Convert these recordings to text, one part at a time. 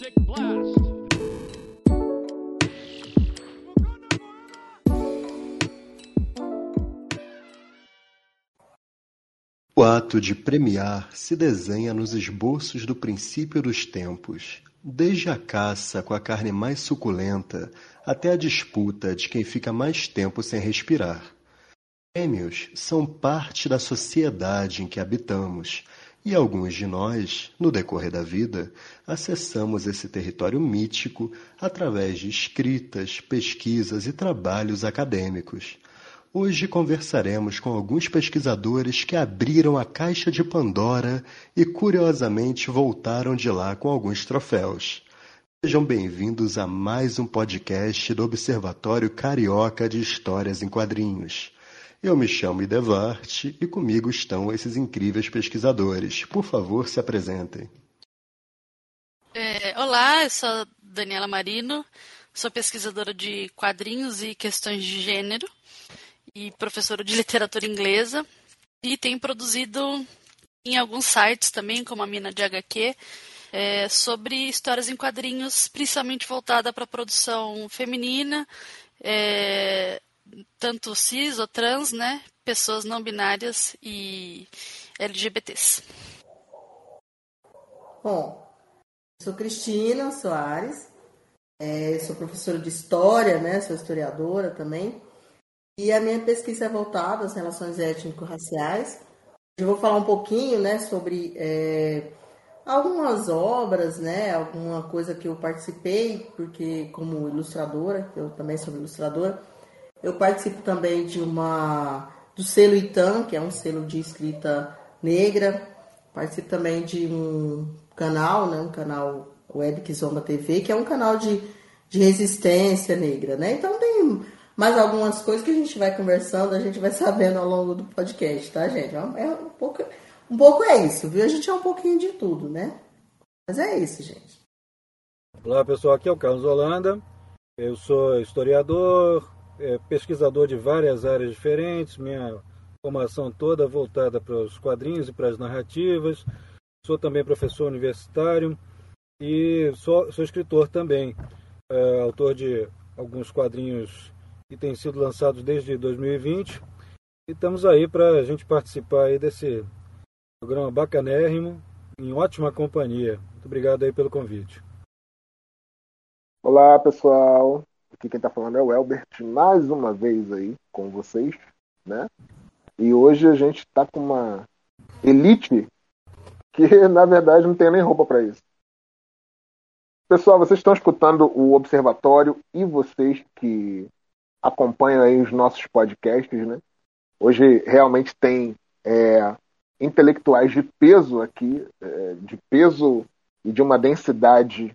Celtic Blast. O ato de premiar se desenha nos esboços do princípio dos tempos, desde a caça com a carne mais suculenta até a disputa de quem fica mais tempo sem respirar. Prêmios são parte da sociedade em que habitamos e alguns de nós, no decorrer da vida, acessamos esse território mítico através de escritas, pesquisas e trabalhos acadêmicos. Hoje conversaremos com alguns pesquisadores que abriram a caixa de Pandora e curiosamente voltaram de lá com alguns troféus. Sejam bem-vindos a mais um podcast do Observatório Carioca de Histórias em Quadrinhos. Eu me chamo Idevart e comigo estão esses incríveis pesquisadores. Por favor, se apresentem. É, olá, eu sou Daniela Marino, sou pesquisadora de quadrinhos e questões de gênero e professora de literatura inglesa e tenho produzido em alguns sites também, como a Mina de HQ, é, sobre histórias em quadrinhos, principalmente voltada para a produção feminina, é, tanto cis ou trans, né, pessoas não binárias e LGBTs. Bom, sou Cristina Soares, é, sou professora de história, né, sou historiadora também. E a minha pesquisa é voltada às relações étnico-raciais. Eu vou falar um pouquinho né, sobre é, algumas obras, né, alguma coisa que eu participei, porque como ilustradora, eu também sou ilustradora, eu participo também de uma do selo Itam, que é um selo de escrita negra. Participo também de um canal, né, um canal Web Kizomba TV, que é um canal de, de resistência negra, né? Então tem mais algumas coisas que a gente vai conversando, a gente vai sabendo ao longo do podcast, tá, gente? É um pouco, um pouco é isso, viu? A gente é um pouquinho de tudo, né? Mas é isso, gente. Olá, pessoal. Aqui é o Carlos Holanda. Eu sou historiador, é, pesquisador de várias áreas diferentes. Minha formação toda voltada para os quadrinhos e para as narrativas. Sou também professor universitário e sou, sou escritor também, é, autor de alguns quadrinhos que têm sido lançados desde 2020. E estamos aí para a gente participar aí desse programa bacanérrimo, em ótima companhia. Muito obrigado aí pelo convite. Olá, pessoal. Aqui quem está falando é o Elbert, mais uma vez aí com vocês, né? E hoje a gente está com uma elite que, na verdade, não tem nem roupa para isso. Pessoal, vocês estão escutando o Observatório e vocês que acompanham aí os nossos podcasts, né? Hoje realmente tem é, intelectuais de peso aqui, é, de peso e de uma densidade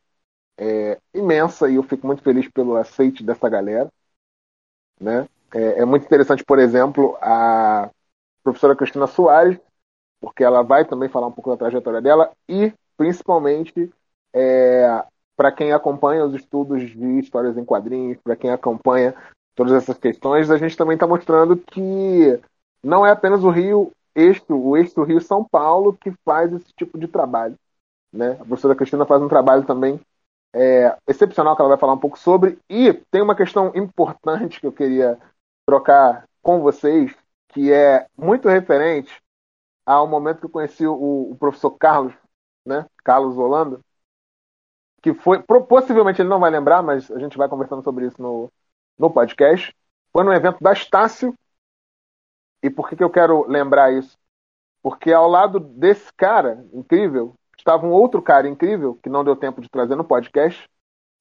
é, imensa, e eu fico muito feliz pelo aceite dessa galera. Né? É, é, muito interessante, por exemplo, a professora Cristina Soares, porque ela vai também falar um pouco da trajetória dela, e principalmente é, para quem acompanha os estudos de histórias em quadrinhos, para quem acompanha todas essas questões, a gente também está mostrando que não é apenas o Rio o eixo Rio São Paulo que faz esse tipo de trabalho. Né? A professora Cristina faz um trabalho também é, excepcional que ela vai falar um pouco sobre. E tem uma questão importante que eu queria trocar com vocês, que é muito referente ao momento que eu conheci o, o professor Carlos, né? Carlos Holanda, que foi, possivelmente ele não vai lembrar, mas a gente vai conversando sobre isso no, no podcast. Foi no evento da Estácio. E por que, que eu quero lembrar isso? Porque ao lado desse cara incrível, estava um outro cara incrível, que não deu tempo de trazer no podcast,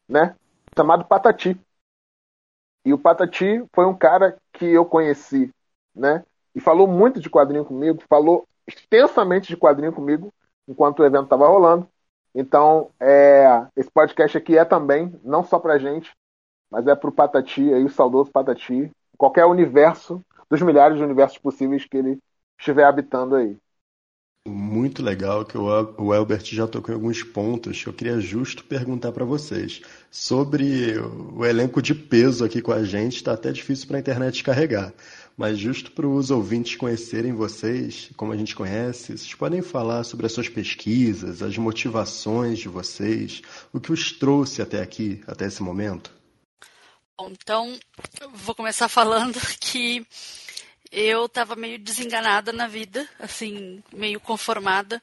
né? Chamado Patati. E o Patati foi um cara que eu conheci, né? E falou muito de quadrinho comigo, falou extensamente de quadrinho comigo enquanto o evento estava rolando. Então, é, esse podcast aqui é também, não só pra gente, mas é pro Patati, aí, o saudoso Patati, qualquer universo, dos milhares de universos possíveis que ele estiver habitando aí. Muito legal que o Elbert já tocou em alguns pontos que eu queria justo perguntar para vocês. Sobre o elenco de peso aqui com a gente, está até difícil para a internet carregar. mas justo para os ouvintes conhecerem vocês, como a gente conhece, vocês podem falar sobre as suas pesquisas, as motivações de vocês, o que os trouxe até aqui, até esse momento? Bom, então, vou começar falando que eu estava meio desenganada na vida, assim, meio conformada,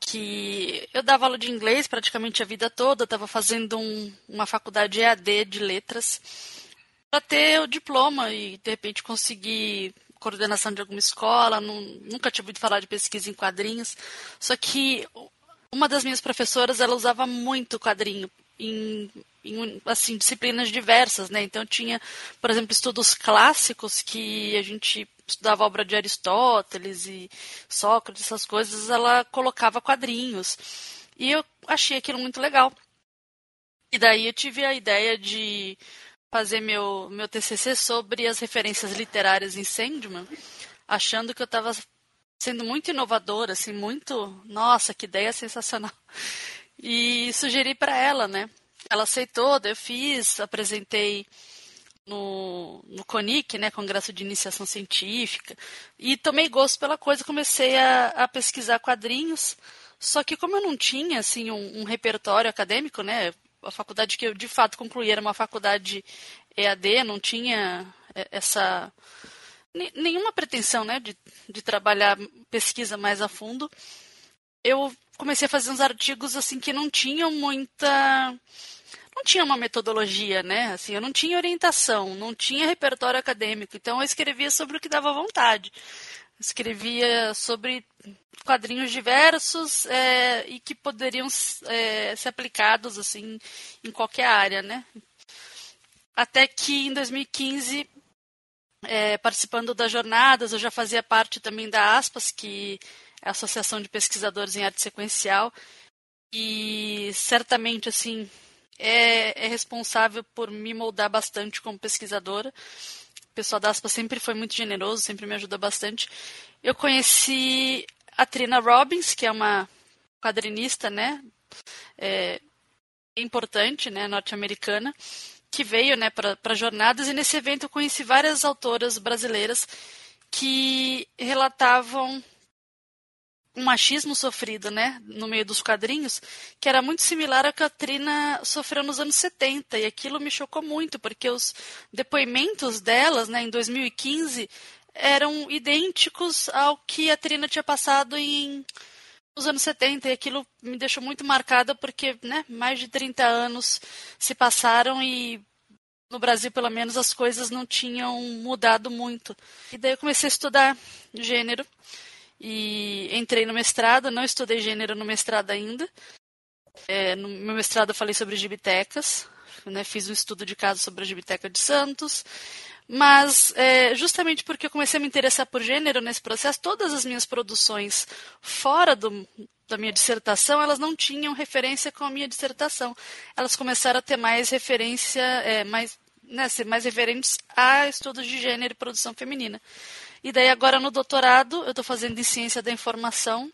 que eu dava aula de inglês praticamente a vida toda, estava fazendo um, uma faculdade EAD de letras para ter o diploma e de repente conseguir coordenação de alguma escola, não, nunca tinha ouvido falar de pesquisa em quadrinhos, só que uma das minhas professoras ela usava muito quadrinho em, em, assim disciplinas diversas, né? Então tinha, por exemplo, estudos clássicos que a gente estudava obra de Aristóteles e Sócrates, essas coisas, ela colocava quadrinhos. E eu achei aquilo muito legal. E daí eu tive a ideia de fazer meu, meu TCC sobre as referências literárias em Sandman, achando que eu estava sendo muito inovadora, assim, muito, nossa, que ideia sensacional. E sugeri para ela, né? Ela aceitou, eu fiz, apresentei no, no CONIC, né, Congresso de Iniciação Científica, e tomei gosto pela coisa, comecei a, a pesquisar quadrinhos, só que como eu não tinha, assim, um, um, repertório acadêmico, né, a faculdade que eu de fato concluí era uma faculdade EAD, não tinha essa nenhuma pretensão, né, de, de trabalhar pesquisa mais a fundo, eu comecei a fazer uns artigos assim que não tinham muita não tinha uma metodologia, né? Assim, eu não tinha orientação, não tinha repertório acadêmico, então eu escrevia sobre o que dava vontade. Escrevia sobre quadrinhos diversos é, e que poderiam é, ser aplicados assim em qualquer área, né? Até que em 2015 é, participando das jornadas, eu já fazia parte também da ASPAS, que a Associação de Pesquisadores em Arte Sequencial, e certamente assim é, é responsável por me moldar bastante como pesquisadora. O pessoal da ASPAS sempre foi muito generoso, sempre me ajudou bastante. Eu conheci a Trina Robbins, que é uma quadrinista, né, é, importante, né, norte-americana, que veio, né, para jornadas e nesse evento eu conheci várias autoras brasileiras que relatavam um machismo sofrido, né, no meio dos quadrinhos, que era muito similar ao que a Trina sofreu nos anos 70, e aquilo me chocou muito, porque os depoimentos delas, né, em 2015, eram idênticos ao que a Trina tinha passado em nos anos 70, e aquilo me deixou muito marcada, porque, né, mais de 30 anos se passaram e no Brasil, pelo menos, as coisas não tinham mudado muito. E daí eu comecei a estudar gênero, e entrei no mestrado, não estudei gênero no mestrado ainda. É, no meu mestrado eu falei sobre gibitecas, né, fiz um estudo de caso sobre a gibiteca de Santos, mas é, justamente porque eu comecei a me interessar por gênero nesse processo, todas as minhas produções fora do, da minha dissertação, elas não tinham referência com a minha dissertação. Elas começaram a ter mais referência, é, mais, né, ser mais referentes a estudos de gênero e produção feminina. E daí agora no doutorado eu estou fazendo em ciência da informação,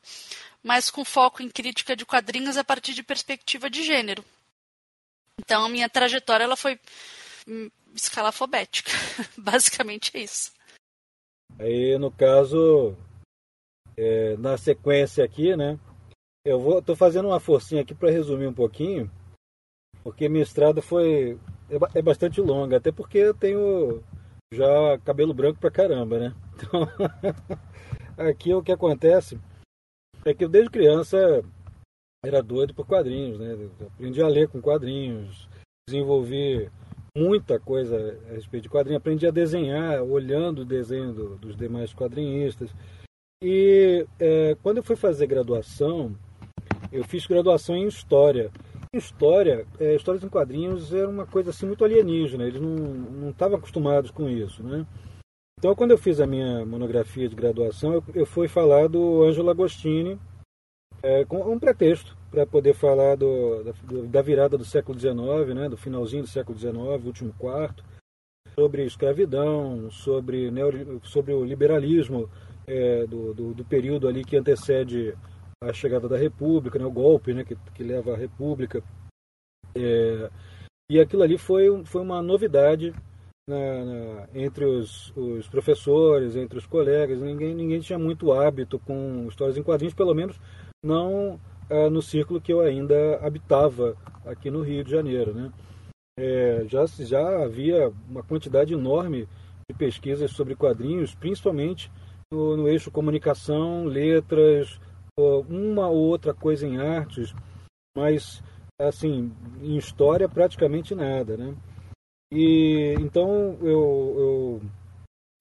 mas com foco em crítica de quadrinhos a partir de perspectiva de gênero. Então a minha trajetória ela foi hum, escala alfabética, basicamente é isso. Aí no caso, é, na sequência aqui, né? Eu vou, tô fazendo uma forcinha aqui para resumir um pouquinho, porque minha estrada foi é, é bastante longa, até porque eu tenho já cabelo branco pra caramba, né? Então, aqui o que acontece é que eu desde criança era doido por quadrinhos, né? Eu aprendi a ler com quadrinhos, desenvolvi muita coisa a respeito de quadrinhos, aprendi a desenhar olhando o desenho do, dos demais quadrinistas. E é, quando eu fui fazer graduação, eu fiz graduação em História. História, é, histórias em quadrinhos era uma coisa assim muito alienígena, eles não estavam acostumados com isso, né? Então, quando eu fiz a minha monografia de graduação, eu, eu fui falar do Ângelo Agostini é, com um pretexto para poder falar do, da, da, virada do século XIX, né, do finalzinho do século XIX, último quarto, sobre escravidão, sobre, sobre o liberalismo é, do, do, do, período ali que antecede a chegada da República, né, o golpe né, que, que leva à República. É, e aquilo ali foi, foi uma novidade na, na, entre os, os, professores, entre os colegas, ninguém, ninguém tinha muito hábito com histórias em quadrinhos, pelo menos não é, no círculo que eu ainda habitava aqui no Rio de Janeiro. Né? É, já, já havia uma quantidade enorme de pesquisas sobre quadrinhos, principalmente no, no eixo comunicação, letras, uma ou outra coisa em artes, mas assim, em história praticamente nada, né? E então eu, eu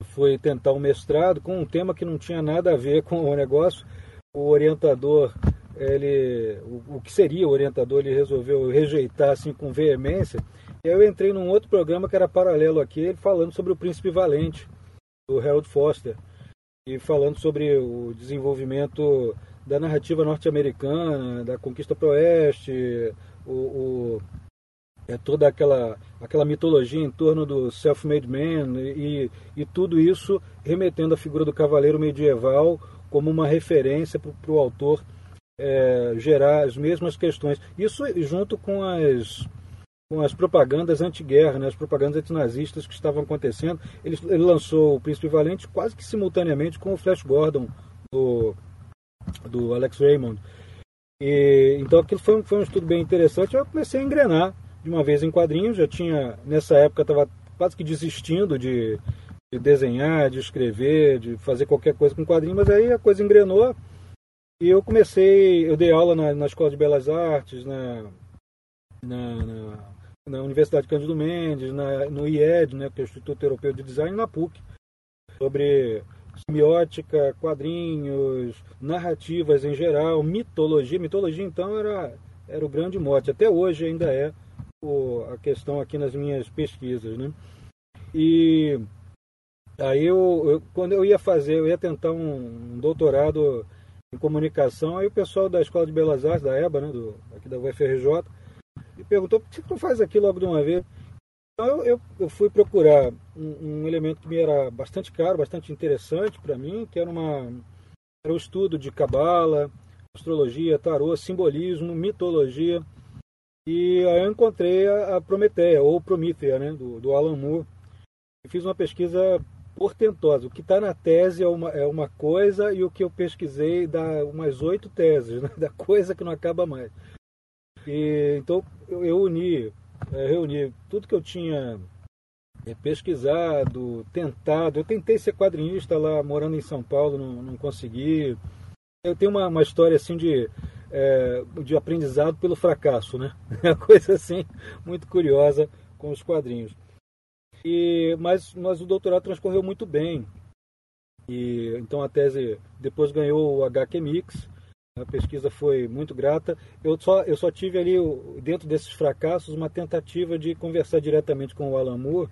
fui tentar um mestrado com um tema que não tinha nada a ver com o negócio. O orientador, ele, o, o que seria o orientador, ele resolveu rejeitar assim com veemência. E eu entrei num outro programa que era paralelo aquele, falando sobre o Príncipe Valente, do Harold Foster, e falando sobre o desenvolvimento da narrativa norte-americana, da conquista para o oeste, o, o, é toda aquela, aquela mitologia em torno do self-made man e, e tudo isso remetendo à figura do cavaleiro medieval como uma referência para o autor é, gerar as mesmas questões. Isso junto com as com as propagandas anti-guerra, né, as propagandas antinazistas que estavam acontecendo. Ele, ele lançou o Príncipe Valente quase que simultaneamente com o Flash Gordon do, do Alex Raymond. E, então aquilo foi, foi um estudo bem interessante. Eu comecei a engrenar de uma vez em quadrinhos. Já tinha, nessa época, estava quase que desistindo de, de, desenhar, de escrever, de fazer qualquer coisa com quadrinhos, mas aí a coisa engrenou. E eu comecei, eu dei aula na, na Escola de Belas Artes, na, na, na, na Universidade Cândido Mendes, na, no IED, né, que é o Instituto Europeu de Design, na PUC, sobre semiótica, quadrinhos, narrativas em geral, mitologia. Mitologia, então, era, era o grande mote. Até hoje ainda é o, a questão aqui nas minhas pesquisas. Né? E aí, eu, eu, quando eu ia fazer, eu ia tentar um, um, doutorado em comunicação, aí o pessoal da Escola de Belas Artes, da EBA, né, do, aqui da UFRJ, me perguntou por que você não faz aqui logo de uma vez? Então eu, eu fui procurar um, um, elemento que me era bastante caro, bastante interessante para mim, que era, uma, era o estudo de cabala, astrologia, tarô, simbolismo, mitologia. E aí eu encontrei a, a Prometeia, ou Prometeia, né, do, do Alan Moore. E fiz uma pesquisa portentosa. O que está na tese é uma, é uma coisa e o que eu pesquisei dá umas oito teses, né, da coisa que não acaba mais. E, então eu, eu uni é, reunir tudo que eu tinha é, pesquisado, tentado. Eu tentei ser quadrinista lá, morando em São Paulo, não, não consegui. Eu tenho uma, uma história assim de, é, de aprendizado pelo fracasso, né? É uma coisa assim muito curiosa com os quadrinhos. E, mas, mas o doutorado transcorreu muito bem. E, então a tese depois ganhou o HQ Mix, a pesquisa foi muito grata. Eu só, eu só tive ali, dentro desses fracassos, uma tentativa de conversar diretamente com o Alan Moore.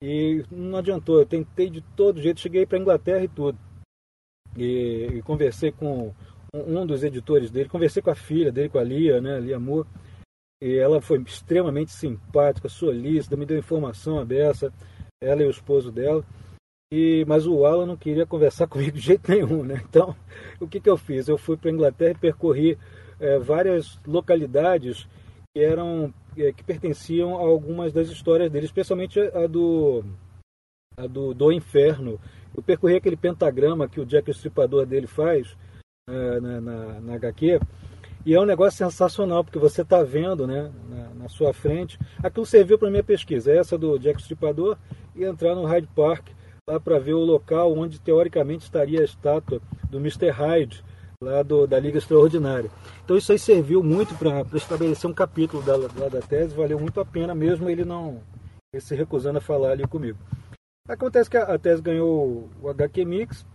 E não adiantou, eu tentei de todo jeito, cheguei para a Inglaterra e tudo. E, e, conversei com um dos editores dele, conversei com a filha dele, com a Lia, né, Lia Moore. E ela foi extremamente simpática, solícita, me deu informação aberta, ela e o esposo dela. E, mas o Alan não queria conversar comigo de jeito nenhum, né? Então, o que, que eu fiz? Eu fui para a Inglaterra e percorri é, várias localidades que eram é, que pertenciam a algumas das histórias dele, especialmente a do a do, do inferno. Eu percorri aquele pentagrama que o Jack Estripador dele faz é, na, na, na HQ e é um negócio sensacional, porque você está vendo né, na, na, sua frente. Aquilo serviu para minha pesquisa, essa do Jack o Estripador, e entrar no Hyde Park lá para ver o local onde teoricamente estaria a estátua do Mr. Hyde, lá do, da Liga Extraordinária. Então isso aí serviu muito para estabelecer um capítulo da, da, da, tese, valeu muito a pena, mesmo ele não ele se recusando a falar ali comigo. Acontece que a, a tese ganhou o HQ Mix,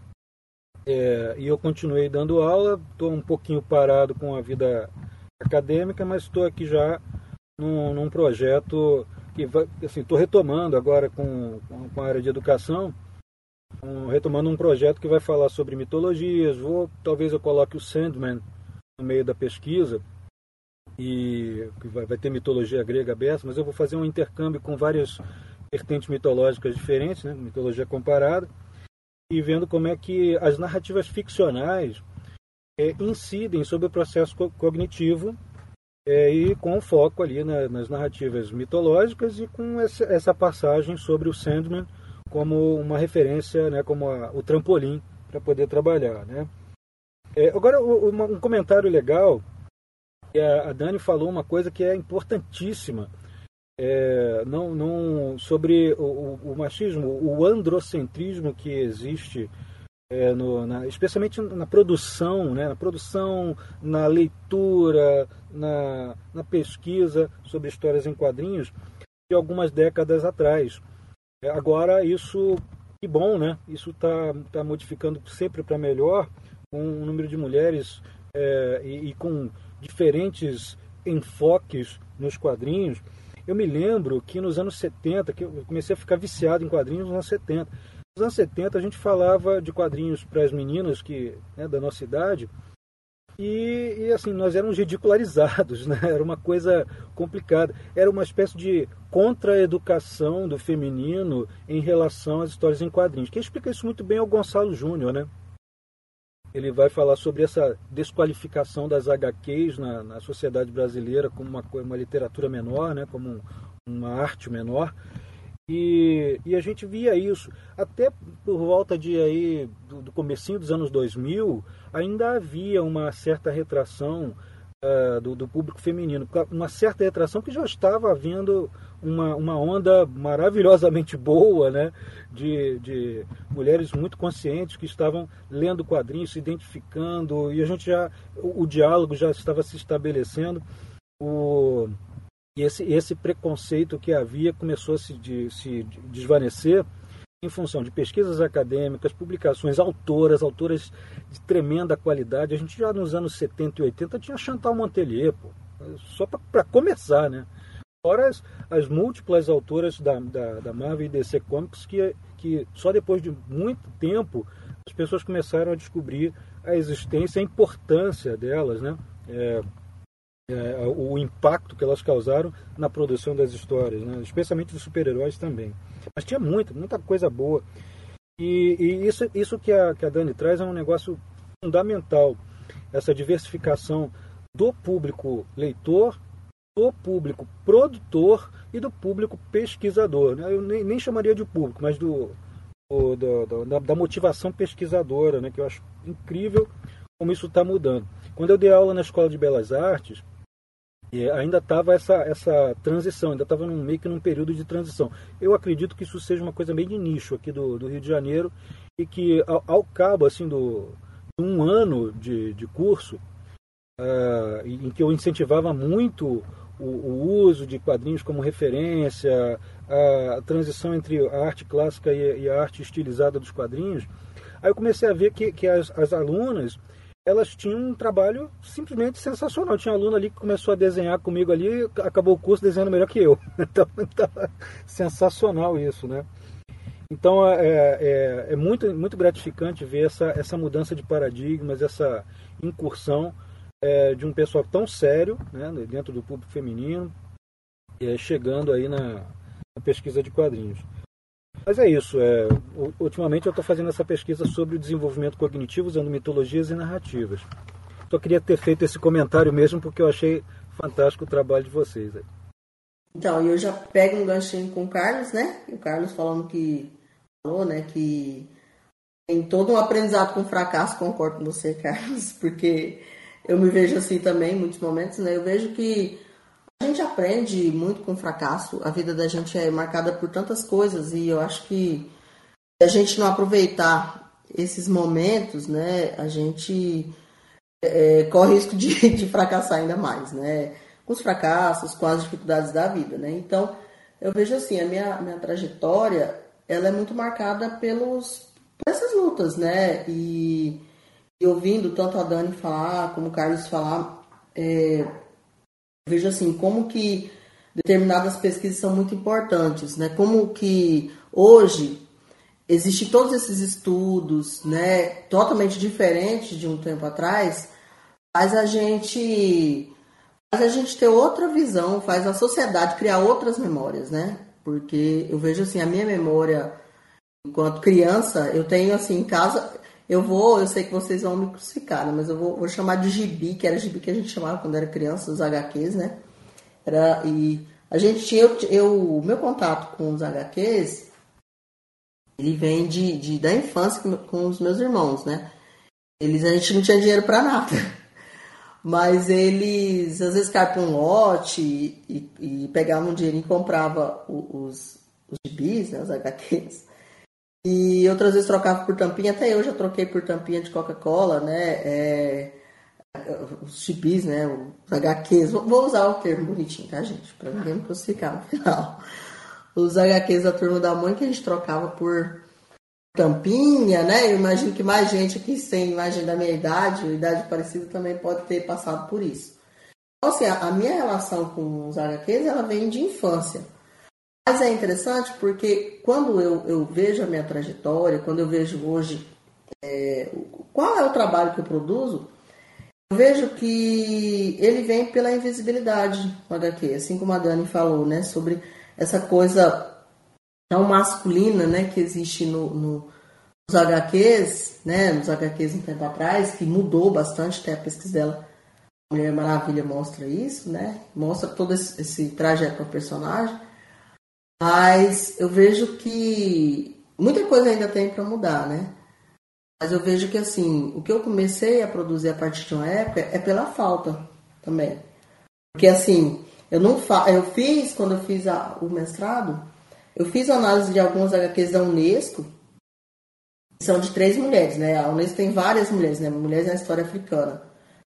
é, e eu continuei dando aula, estou um pouquinho parado com a vida acadêmica, mas estou aqui já num, num projeto que assim, estou retomando agora com, com a área de educação, um, retomando um projeto que vai falar sobre mitologias. Vou, talvez eu coloque o Sandman no meio da pesquisa e vai, vai ter mitologia grega aberta, mas eu vou fazer um intercâmbio com várias vertentes mitológicas diferentes, né, mitologia comparada, e vendo como é que as narrativas ficcionais é, incidem sobre o processo co cognitivo é, e com foco ali na, nas narrativas mitológicas e com essa, essa, passagem sobre o Sandman como uma referência, né, como a, o trampolim para poder trabalhar. Né? É, agora, uma, um comentário legal, a, a Dani falou uma coisa que é importantíssima, é, não, não sobre o, o, o, machismo, o androcentrismo que existe é, no, na, especialmente na produção, né, na produção, na leitura, na, na, pesquisa sobre histórias em quadrinhos de algumas décadas atrás. É, agora isso, que bom, né? Isso está tá modificando sempre para melhor, com um número de mulheres é, e, e com diferentes enfoques nos quadrinhos. Eu me lembro que nos anos 70, que eu comecei a ficar viciado em quadrinhos nos anos 70, nos anos 70 a gente falava de quadrinhos para as meninas que, né, da nossa idade e, e, assim, nós éramos ridicularizados, né? era uma coisa complicada. Era uma espécie de contra-educação do feminino em relação às histórias em quadrinhos. Quem explica isso muito bem é o Gonçalo Júnior, né? Ele vai falar sobre essa desqualificação das HQs na, na sociedade brasileira como uma, uma literatura menor, né? como uma arte menor. E, e, a gente via isso. Até por volta de aí, do, do comecinho dos anos 2000, ainda havia uma certa retração uh, do, do, público feminino. Uma certa retração que já estava havendo uma, uma onda maravilhosamente boa né, de, de mulheres muito conscientes que estavam lendo quadrinhos, se identificando, e a gente já. O, o diálogo já estava se estabelecendo. O, e esse, esse preconceito que havia começou a se, de, se desvanecer em função de pesquisas acadêmicas, publicações autoras, autoras de tremenda qualidade. A gente já nos anos 70 e 80 tinha Chantal Montelier, pô, só para começar, né? Fora as, as múltiplas autoras da, da, da, Marvel e DC Comics que, que só depois de muito tempo as pessoas começaram a descobrir a existência, a importância delas, né? É, é, o impacto que elas causaram na produção das histórias, né? especialmente dos super-heróis também. Mas tinha muita, muita coisa boa. E, e, isso, isso que, a, que a Dani traz é um negócio fundamental, essa diversificação do público leitor, do público produtor e do público pesquisador. Né? Eu nem, nem chamaria de público, mas do, do, do da, da, motivação pesquisadora, né? que eu acho incrível como isso está mudando. Quando eu dei aula na Escola de Belas Artes, e ainda estava essa, essa transição, ainda estava meio que num período de transição. Eu acredito que isso seja uma coisa meio de nicho aqui do, do Rio de Janeiro e que ao, ao cabo assim do de um ano de, de curso uh, em que eu incentivava muito o, o, uso de quadrinhos como referência, a, a transição entre a arte clássica e, e, a arte estilizada dos quadrinhos, aí eu comecei a ver que, que as, as alunas elas tinham um trabalho simplesmente sensacional. Tinha um aluno ali que começou a desenhar comigo ali, acabou o curso desenhando melhor que eu. Então, então sensacional isso, né? Então é, é, é, muito, muito gratificante ver essa, essa mudança de paradigmas, essa incursão é, de um pessoal tão sério né, dentro do público feminino, é, chegando aí na, na pesquisa de quadrinhos. Mas é isso. É, ultimamente eu estou fazendo essa pesquisa sobre o desenvolvimento cognitivo usando mitologias e narrativas. Só queria ter feito esse comentário mesmo porque eu achei fantástico o trabalho de vocês. Então, eu já pego um ganchinho com o Carlos, né? O Carlos falando que falou, né, que tem todo um aprendizado com fracasso, concordo com você, Carlos, porque eu me vejo assim também em muitos momentos, né? Eu vejo que a gente aprende muito com fracasso, a vida da gente é marcada por tantas coisas e eu acho que a gente não aproveitar esses momentos, né, a gente é, corre risco de, de fracassar ainda mais, né, com os fracassos, com as dificuldades da vida, né. Então, eu vejo assim, a minha, minha trajetória, ela é muito marcada pelos, essas lutas, né, e, e ouvindo tanto a Dani falar, como o Carlos falar, é, vejo assim, como que determinadas pesquisas são muito importantes, né? Como que hoje existem todos esses estudos, né, totalmente diferentes de um tempo atrás, faz a gente faz a gente ter outra visão, faz a sociedade criar outras memórias, né? Porque eu vejo assim, a minha memória enquanto criança, eu tenho assim em casa, Eu vou, eu sei que vocês vão me crucificar, né? mas eu vou, vou chamar de gibi, que era gibi que a gente chamava quando era criança, os HQs, né? Era, e a gente tinha, eu, meu contato com os HQs, ele vem de, de, da infância com, os meus irmãos, né? Eles, a gente não tinha dinheiro para nada. Mas eles às vezes caíam um lote e, e, e pegavam dinheiro e compravam os, os gibis, né, os HQs. E outras vezes trocava por tampinha, até eu já troquei por tampinha de Coca-Cola, né? É, os gibis, né? Os HQs. Vou usar o termo bonitinho, tá, gente? Pra ninguém me crucificar no final. Os HQs da turma da mãe que a gente trocava por tampinha, né? Eu imagino que mais gente aqui tem imagem da minha idade, idade parecida, também pode ter passado por isso. Então, assim, a, minha relação com os HQs, ela vem de infância. Mas é interessante porque quando eu, eu vejo a minha trajetória, quando eu vejo hoje é, qual é o trabalho que eu produzo, eu vejo que ele vem pela invisibilidade do HQ, assim como a Dani falou, né? Sobre essa coisa tão masculina, né, que existe no, no, nos HQs, né, nos HQs um tempo atrás, que mudou bastante, até a pesquisa dela, Mulher Maravilha mostra isso, né, mostra todo esse, esse trajeto do personagem, mas eu vejo que muita coisa ainda tem para mudar, né, mas eu vejo que, assim, o que eu comecei a produzir a partir de uma época é pela falta também, porque, assim, eu não fa eu fiz, quando eu fiz a, o mestrado, eu fiz análise de alguns HQs da Unesco, são de três mulheres, né? A Unesco tem várias mulheres, né? Mulheres na história africana.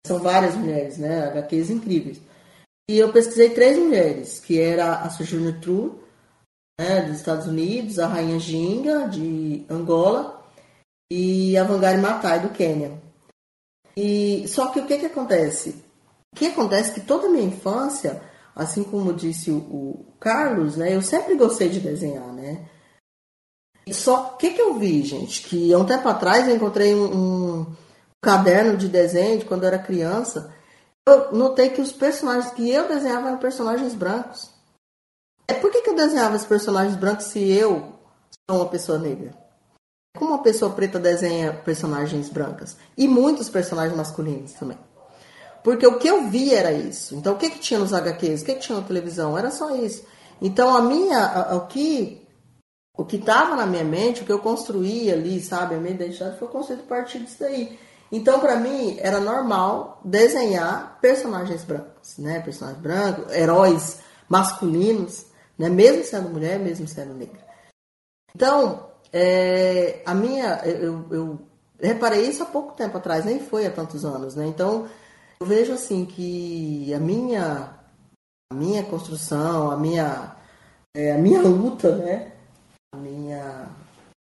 São várias mulheres, né? HQs incríveis. E eu pesquisei três mulheres, que era a Sojourner Truth, né, dos Estados Unidos, a Rainha Ginga, de Angola, e a Wangari Maathai, do Quênia. E, só que o que, que acontece? O que acontece é que toda a minha infância assim como disse o, o Carlos, né, eu sempre gostei de desenhar, né? Só que que eu vi, gente, que há um tempo atrás eu encontrei um, um caderno de desenho de quando eu era criança. Eu notei que os personagens que eu desenhava eram personagens brancos. É por que, que eu desenhava os personagens brancos se eu sou uma pessoa negra? Como uma pessoa preta desenha personagens brancas? E muitos personagens masculinos também. Porque o que eu vi era isso. Então, o que, que tinha nos HQs? O que, que tinha na televisão? Era só isso. Então, a minha, a, a, o que o que estava na minha mente, o que eu construí ali, sabe, a minha identidade foi construída a partir disso daí. Então, para mim, era normal desenhar personagens brancos, né? Personagens brancos, heróis masculinos, né? Mesmo sendo mulher, mesmo sendo negra. Então, é, a minha, eu, eu reparei isso há pouco tempo atrás, nem foi há tantos anos, né? Então, eu vejo assim que a minha, a minha construção, a minha, é, a minha luta, né? A minha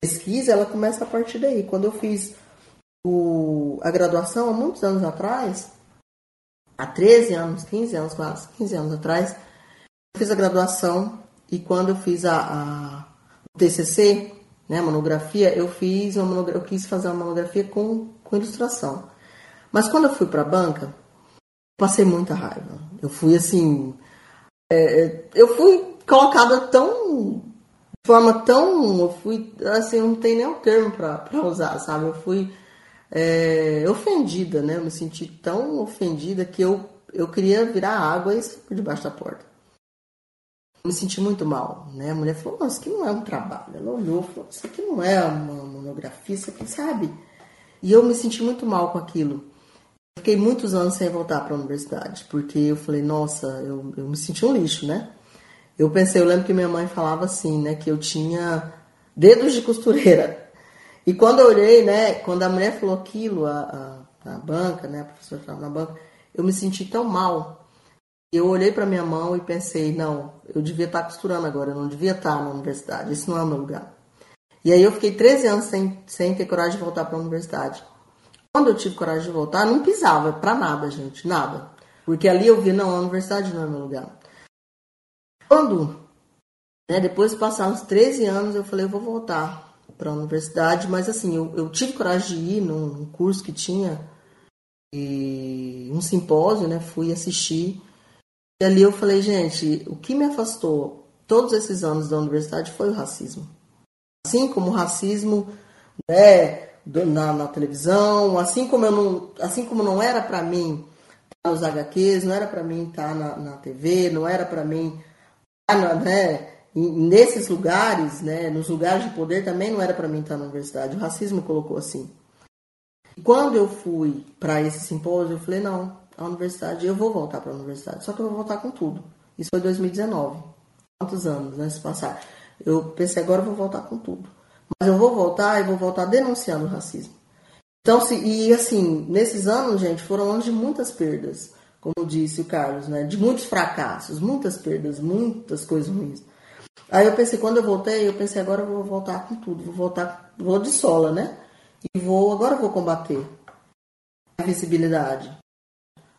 pesquisa, ela começa a partir daí. Quando eu fiz o, a graduação, há muitos anos atrás, há 13 anos, 15 anos quase, 15 anos atrás, eu fiz a graduação e quando eu fiz a, a o TCC, né, monografia, eu fiz uma monografia, eu quis fazer uma monografia com, com ilustração. Mas quando eu fui para a banca, passei muita raiva. Eu fui assim. É, é, eu fui colocada tão. de forma tão. Eu fui. assim, eu não tenho nem o termo para usar, sabe? Eu fui é, ofendida, né? Eu me senti tão ofendida que eu, eu queria virar água e por debaixo da porta. Me senti muito mal, né? A mulher falou, nossa, isso aqui não é um trabalho. Ela olhou falou, isso aqui não é uma monografia, isso aqui, sabe? E eu me senti muito mal com aquilo. Fiquei muitos anos sem voltar para a universidade, porque eu falei, nossa, eu, eu me senti um lixo, né? Eu pensei, eu lembro que minha mãe falava assim, né, que eu tinha dedos de costureira. E quando eu olhei, né, quando a mulher falou aquilo, a, a, a banca, né, a professora estava na banca, eu me senti tão mal. Eu olhei para minha mão e pensei, não, eu devia estar tá costurando agora, eu não devia estar tá na universidade, isso não é meu lugar. E aí eu fiquei 13 anos sem, sem ter coragem de voltar para a universidade. Quando eu tive coragem de voltar, não pisava para nada, gente, nada. Porque ali eu vi, não, a universidade não é meu lugar. Quando, né, depois de passar uns 13 anos, eu falei, eu vou voltar para a universidade, mas assim, eu, eu, tive coragem de ir num curso que tinha, e um simpósio, né, fui assistir. E ali eu falei, gente, o que me afastou todos esses anos da universidade foi o racismo. Assim como o racismo, né, na, na, televisão, assim como eu não, assim como não era para mim estar nos HQs, não era para mim estar na, na TV, não era para mim estar né, nesses lugares, né, nos lugares de poder também não era para mim estar na universidade. O racismo colocou assim. Quando eu fui para esse simpósio, eu falei não, a universidade, eu vou voltar para a universidade, só que eu vou voltar com tudo. Isso foi 2019. Quantos anos, né, se passar? Eu pensei agora eu vou voltar com tudo. Mas eu vou voltar e vou voltar denunciando o racismo. Então, se, e assim, nesses anos, gente, foram anos de muitas perdas, como disse o Carlos, né? De muitos fracassos, muitas perdas, muitas coisas ruins. Aí eu pensei, quando eu voltei, eu pensei, agora eu vou voltar com tudo, vou voltar, vou de sola, né? E vou, agora eu vou combater a visibilidade.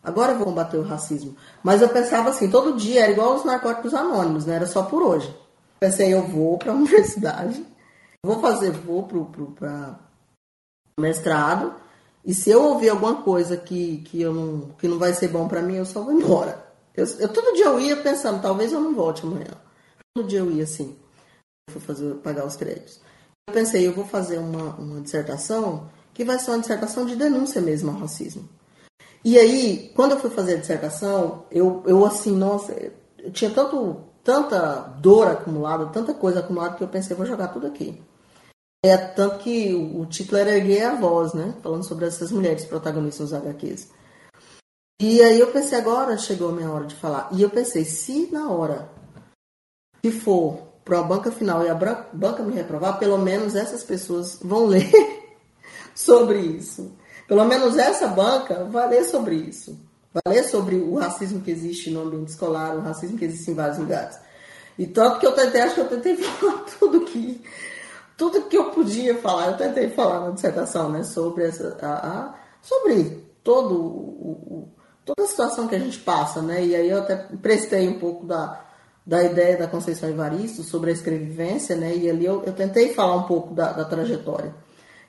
Agora eu vou combater o racismo. Mas eu pensava assim, todo dia era igual os narcóticos anônimos, né? Era só por hoje. Pensei, eu vou para a universidade, vou fazer, vou para mestrado, e se eu ouvir alguma coisa que, que, eu não, que não vai ser bom para mim, eu só vou embora. Eu, eu, todo dia eu ia pensando, talvez eu não volte amanhã. Todo dia eu ia assim, fui fazer, pagar os créditos. Eu pensei, eu vou fazer uma, uma dissertação que vai ser uma dissertação de denúncia mesmo ao racismo. E aí, quando eu fui fazer a dissertação, eu, eu assim, nossa, eu tinha tanto, tanta dor acumulada, tanta coisa acumulada que eu pensei, vou jogar tudo aqui. É tanto que o, título era Erguer a Voz, né? Falando sobre essas mulheres protagonistas dos HQs. E aí eu pensei, agora chegou a minha hora de falar. E eu pensei, se na hora que for para a banca final e a banca me reprovar, pelo menos essas pessoas vão ler sobre isso. Pelo menos essa banca vai ler sobre isso. Vai ler sobre o racismo que existe no ambiente escolar, o racismo que existe em vários lugares. E tanto que eu tentei, acho que eu tentei falar tudo que tudo que eu podia falar, eu tentei falar na dissertação, né, sobre essa, a, a, sobre todo o, o, toda a situação que a gente passa, né, e aí eu até prestei um pouco da, da ideia da Conceição Evaristo sobre a escrevivência, né, e ali eu, eu tentei falar um pouco da, da trajetória.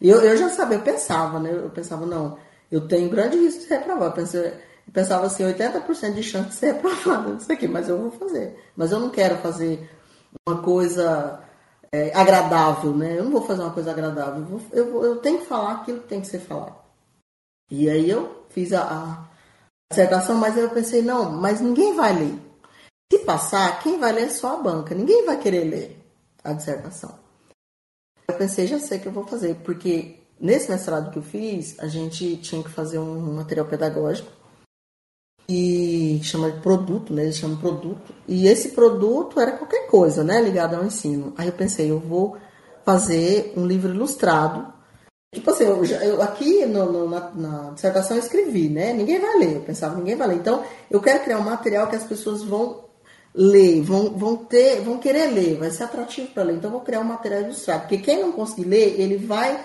Eu, eu já sabia, eu pensava, né, eu pensava, não, eu tenho grande risco de ser reprovado, eu, pensei, eu pensava assim, 80% de chance de ser reprovado, isso aqui, mas eu vou fazer. Mas eu não quero fazer uma coisa é, agradável, né? Eu não vou fazer uma coisa agradável, eu, vou, eu, eu, tenho que falar aquilo que tem que ser falado. E aí eu fiz a, a dissertação, mas eu pensei, não, mas ninguém vai ler. Se passar, quem vai ler é só a banca, ninguém vai querer ler a dissertação. Eu pensei, já sei o que eu vou fazer, porque nesse mestrado que eu fiz, a gente tinha que fazer um material pedagógico e chama de produto, né? Eles chamam produto. E esse produto era qualquer coisa, né? Ligado ao ensino. Aí eu pensei, eu vou fazer um livro ilustrado. Tipo assim, eu, eu aqui no, no, na, na, dissertação eu escrevi, né? Ninguém vai ler. Eu pensava, ninguém vai ler. Então, eu quero criar um material que as pessoas vão ler, vão, vão ter, vão querer ler, vai ser atrativo para ler. Então, vou criar um material ilustrado. Porque quem não conseguir ler, ele vai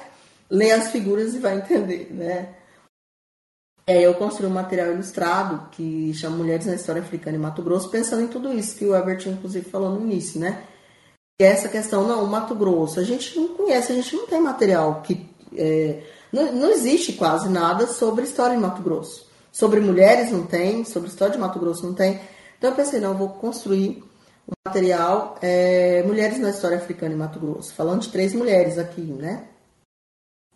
ler as figuras e vai entender, né? É, eu construí um material ilustrado que chama Mulheres na História Africana em Mato Grosso, pensando em tudo isso que o Everton, inclusive, falou no início, né? E essa questão, não, Mato Grosso, a gente não conhece, a gente não tem material que. É, não, não existe quase nada sobre história em Mato Grosso. Sobre mulheres não tem, sobre história de Mato Grosso não tem. Então eu pensei, não, eu vou construir um material é, Mulheres na História Africana em Mato Grosso, falando de três mulheres aqui, né?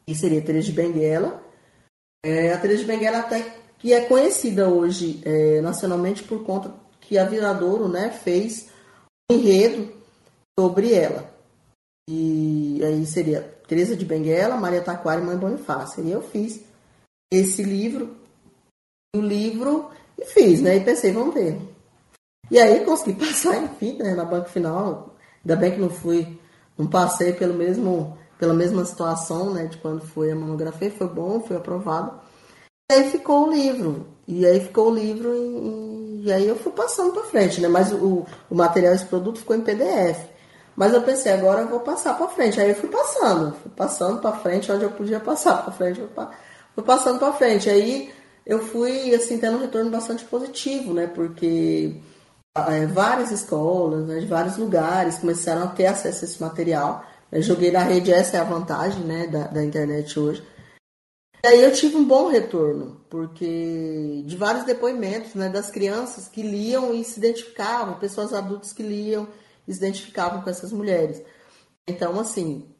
E seria Teresa de Benguela, é, a Teresa de Benguela até que é conhecida hoje é, nacionalmente por conta que a Viradouro né, fez um enredo sobre ela. E aí seria Teresa de Benguela, Maria Taquara e Mãe Bonifácia. E eu fiz esse livro, o livro, e fiz, né? E pensei, vamos ver. E aí consegui passar, enfim, né, na banca final. Ainda bem que não fui, não passei pelo mesmo pela mesma situação, né, de quando foi a monografia, foi bom, foi aprovado. E aí ficou o livro. E aí ficou o livro e, e aí eu fui passando para frente, né? Mas o, o material, esse produto ficou em PDF. Mas eu pensei, agora eu vou passar para frente. Aí eu fui passando, fui passando para frente onde eu podia passar para frente, fui passando para frente. Aí eu fui assim tendo um retorno bastante positivo, né? Porque várias escolas, né, de vários lugares começaram a ter acesso a esse material. Eu joguei na rede, essa é a vantagem né, da, da internet hoje. E aí eu tive um bom retorno, porque de vários depoimentos né, das crianças que liam e se identificavam, pessoas adultas que liam e se identificavam com essas mulheres. Então, assim,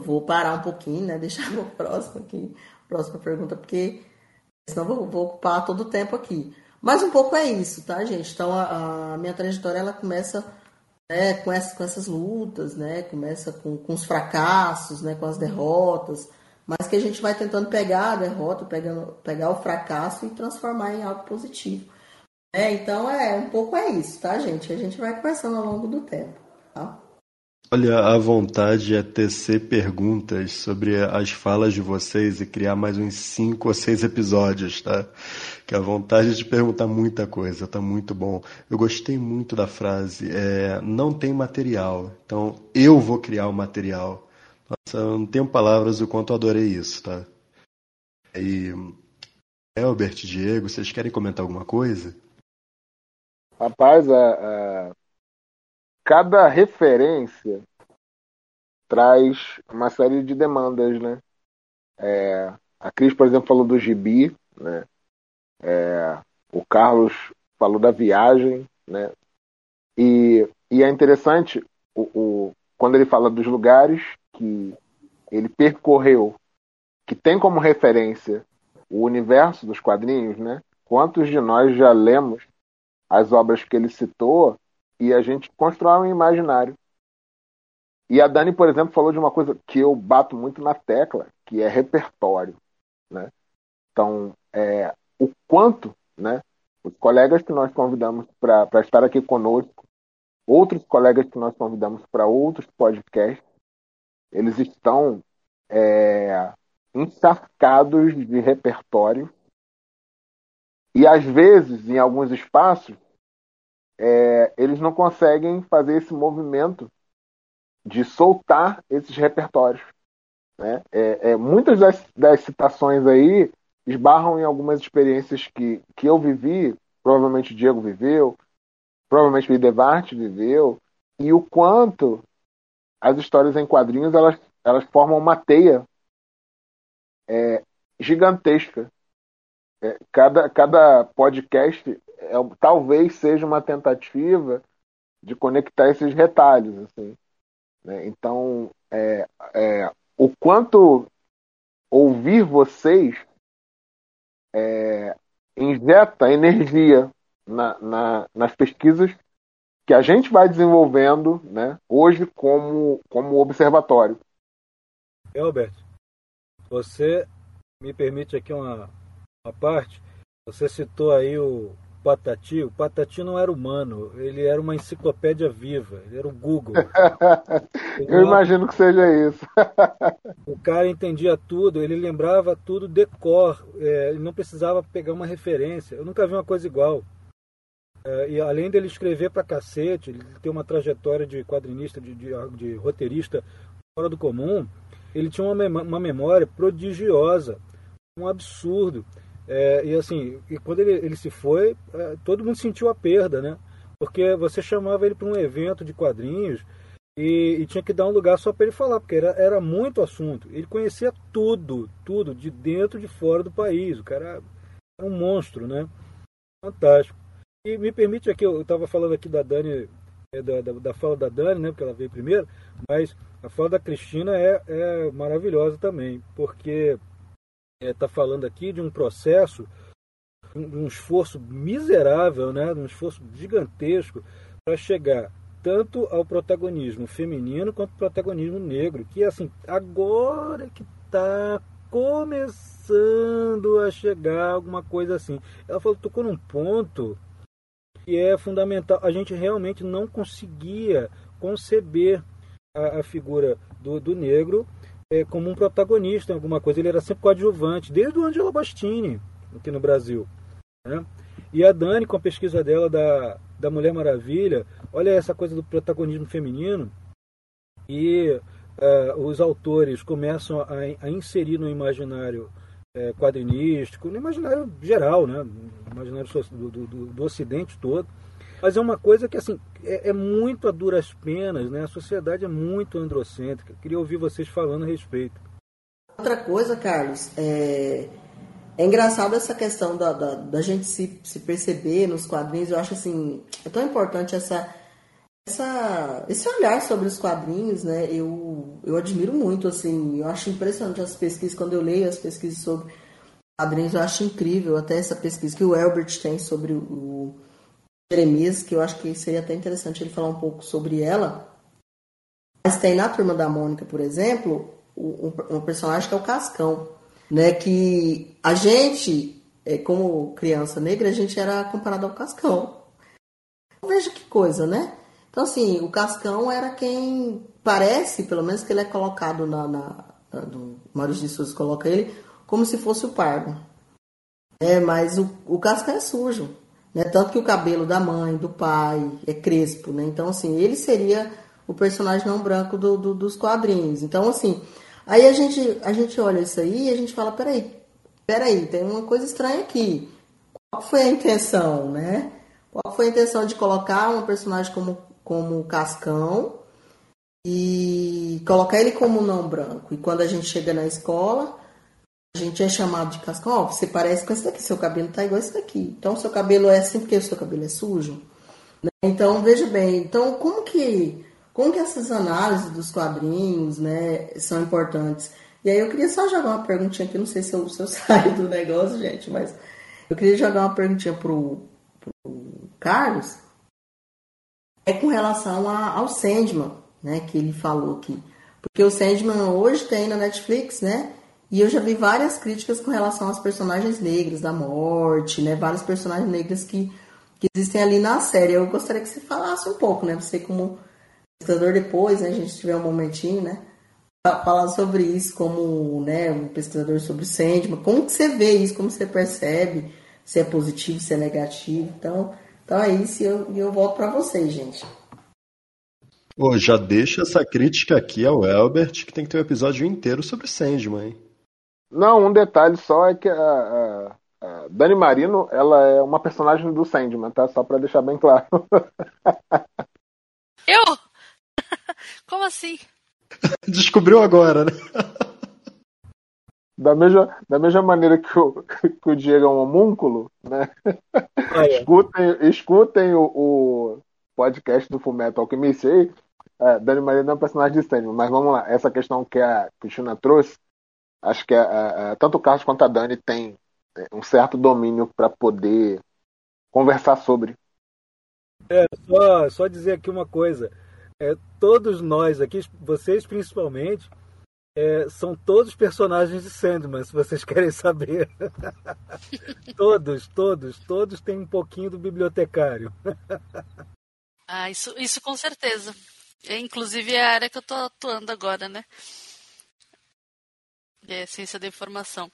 vou parar um pouquinho, né? Deixar o próximo aqui, próxima pergunta, porque senão vou, vou ocupar todo o tempo aqui. Mas um pouco é isso, tá, gente? Então a, a minha trajetória ela começa né, com, essas, com essas lutas, né? Começa com, com os fracassos, né? Com as derrotas, mas que a gente vai tentando pegar a derrota, pegando, pegar o fracasso e transformar em algo positivo. É, então é um pouco é isso, tá, gente? A gente vai conversando ao longo do tempo, tá? Olha, a vontade é tecer perguntas sobre as falas de vocês e criar mais uns cinco ou seis episódios, tá? Que a vontade de perguntar muita coisa, tá muito bom. Eu gostei muito da frase, é, não tem material, então eu vou criar o material. Nossa, eu não tenho palavras o quanto eu adorei isso, tá? E Elbert, Diego, vocês querem comentar alguma coisa? Rapaz, a, a, cada referência traz uma série de demandas, né? É, a Cris, por exemplo, falou do gibi, né? É, o Carlos falou da viagem, né? E, e é interessante o, o, quando ele fala dos lugares que ele percorreu, que tem como referência o universo dos quadrinhos, né? Quantos de nós já lemos as obras que ele citou e a gente constrói um imaginário. E a Dani, por exemplo, falou de uma coisa que eu bato muito na tecla, que é repertório. Né? Então, é, o quanto né, os colegas que nós convidamos para estar aqui conosco, outros colegas que nós convidamos para outros podcasts, eles estão é, encharcados de repertório e às vezes, em alguns espaços, é, eles não conseguem fazer esse movimento de soltar esses repertórios. Né? É, é, muitas das, das, citações aí esbarram em algumas experiências que, que eu vivi, provavelmente o Diego viveu, provavelmente o Idevart viveu, e o quanto as histórias em quadrinhos elas, elas formam uma teia é, gigantesca é, cada, cada podcast é, talvez seja uma tentativa de conectar esses retalhos. Assim, né? Então, é, é, o quanto ouvir vocês é, injeta energia na, na, nas pesquisas que a gente vai desenvolvendo né, hoje como, como observatório. Albert, você me permite aqui uma, uma parte. Você citou aí o Patati. O Patati não era humano, ele era uma enciclopédia viva, ele era o Google. Eu imagino que seja isso. o cara entendia tudo, ele lembrava tudo de cor, é, ele não precisava pegar uma referência. Eu nunca vi uma coisa igual. É, e além dele escrever pra cacete, ele tem uma trajetória de quadrinista, de, de, de roteirista fora do comum, ele tinha uma memória prodigiosa, um absurdo. É, e assim, e quando ele, ele se foi, é, todo mundo sentiu a perda, né? Porque você chamava ele para um evento de quadrinhos e, e, tinha que dar um lugar só para ele falar, porque era, era muito assunto. Ele conhecia tudo, tudo, de dentro e de fora do país. O cara era um monstro, né? Fantástico. E me permite aqui, eu estava falando aqui da Dani, é, da, da, da, fala da Dani, né? Porque ela veio primeiro, mas a fala da Cristina é, é maravilhosa também, porque está é, tá falando aqui de um processo, um, um esforço miserável, né, um esforço gigantesco para chegar tanto ao protagonismo feminino quanto ao protagonismo negro, que assim, agora que está começando a chegar alguma coisa assim. Ela falou, tocou num ponto que é fundamental. A gente realmente não conseguia conceber a, a figura do, do negro é, como um protagonista em alguma coisa. Ele era sempre coadjuvante, desde o Angelo Bastini, aqui no Brasil. Né? E a Dani, com a pesquisa dela da, da Mulher Maravilha, olha essa coisa do protagonismo feminino. E uh, os autores começam a, a, inserir no imaginário uh, quadrinístico, no imaginário geral, né? no imaginário do, do, do Ocidente todo, mas é uma coisa que assim é, é, muito a duras penas, né? A sociedade é muito androcêntrica. Queria ouvir vocês falando a respeito. Outra coisa, Carlos, é, é engraçado essa questão da, da, da gente se, se perceber nos quadrinhos. Eu acho assim, é tão importante essa essa, esse olhar sobre os quadrinhos, né? Eu, eu admiro muito, assim, eu acho impressionante as pesquisas, quando eu leio as pesquisas sobre quadrinhos, eu acho incrível até essa pesquisa que o Elbert tem sobre o Jeremias, que eu acho que seria até interessante ele falar um pouco sobre ela. Mas tem na Turma da Mônica, por exemplo, um, um personagem que é o Cascão, né? Que a gente, é, como criança negra, a gente era comparado ao Cascão. Veja que coisa, né? Então, assim, o Cascão era quem parece, pelo menos que ele é colocado na. na, do Maurício de Souza coloca ele como se fosse o pardo. É, mas o, o Cascão é sujo. Né? Tanto que o cabelo da mãe, do pai, é crespo, né? Então, assim, ele seria o personagem não branco do, do, dos quadrinhos. Então, assim, aí a gente, a gente olha isso aí e a gente fala, peraí, peraí, tem uma coisa estranha aqui. Qual foi a intenção, né? Qual foi a intenção de colocar um personagem como, como Cascão e colocar ele como não branco? E quando a gente chega na escola, a gente é chamado de Cascão, ó, oh, você parece com esse daqui, seu cabelo tá igual esse daqui. Então, seu cabelo é assim porque o seu cabelo é sujo. Né? Então, veja bem, então como que, como que essas análises dos quadrinhos né, são importantes? E aí eu queria só jogar uma perguntinha aqui, não sei se eu, se eu saio do negócio, gente, mas eu queria jogar uma perguntinha pro, pro Carlos, é com relação a, ao Sandman, né, que ele falou aqui. Porque o Sandman hoje tem na Netflix, né? E eu já vi várias críticas com relação aos personagens negros da morte, né? Vários personagens negros que, que existem ali na série. Eu gostaria que você falasse um pouco, né? Você como pesquisador depois, né? A gente tiver um momentinho, né? Falar sobre isso como, né? Um pesquisador sobre o Sandman. Como que você vê isso? Como você percebe? Se é positivo, se é negativo. Então, então é isso e eu, eu volto para vocês, gente. Pô, já deixa essa crítica aqui ao Elbert, que tem que ter um episódio inteiro sobre Sandman, hein? Não, um detalhe só é que a, a, a Dani Marino, ela é uma personagem do Sandman, tá? Só pra deixar bem claro. Eu? Como assim? Descobriu agora, né? Da mesma, da mesma maneira que o, que o Diego é um homúnculo, né? Ah, é. Escutem, escutem o, o, podcast do Fumeto Alchemist aí. É, Dani Marino é um personagem de Sandman, mas vamos lá. Essa questão que a Cristina trouxe, acho que a, a, tanto o Carlos quanto a Dani tem é, um certo domínio para poder conversar sobre. É, só, só dizer aqui uma coisa. É, todos nós aqui, vocês principalmente, é, são todos personagens de Sandman, se vocês querem saber. todos, todos, todos têm um pouquinho do bibliotecário. ah, isso, isso com certeza. É, inclusive é a área que eu estou atuando agora, né? É, ciência da informação.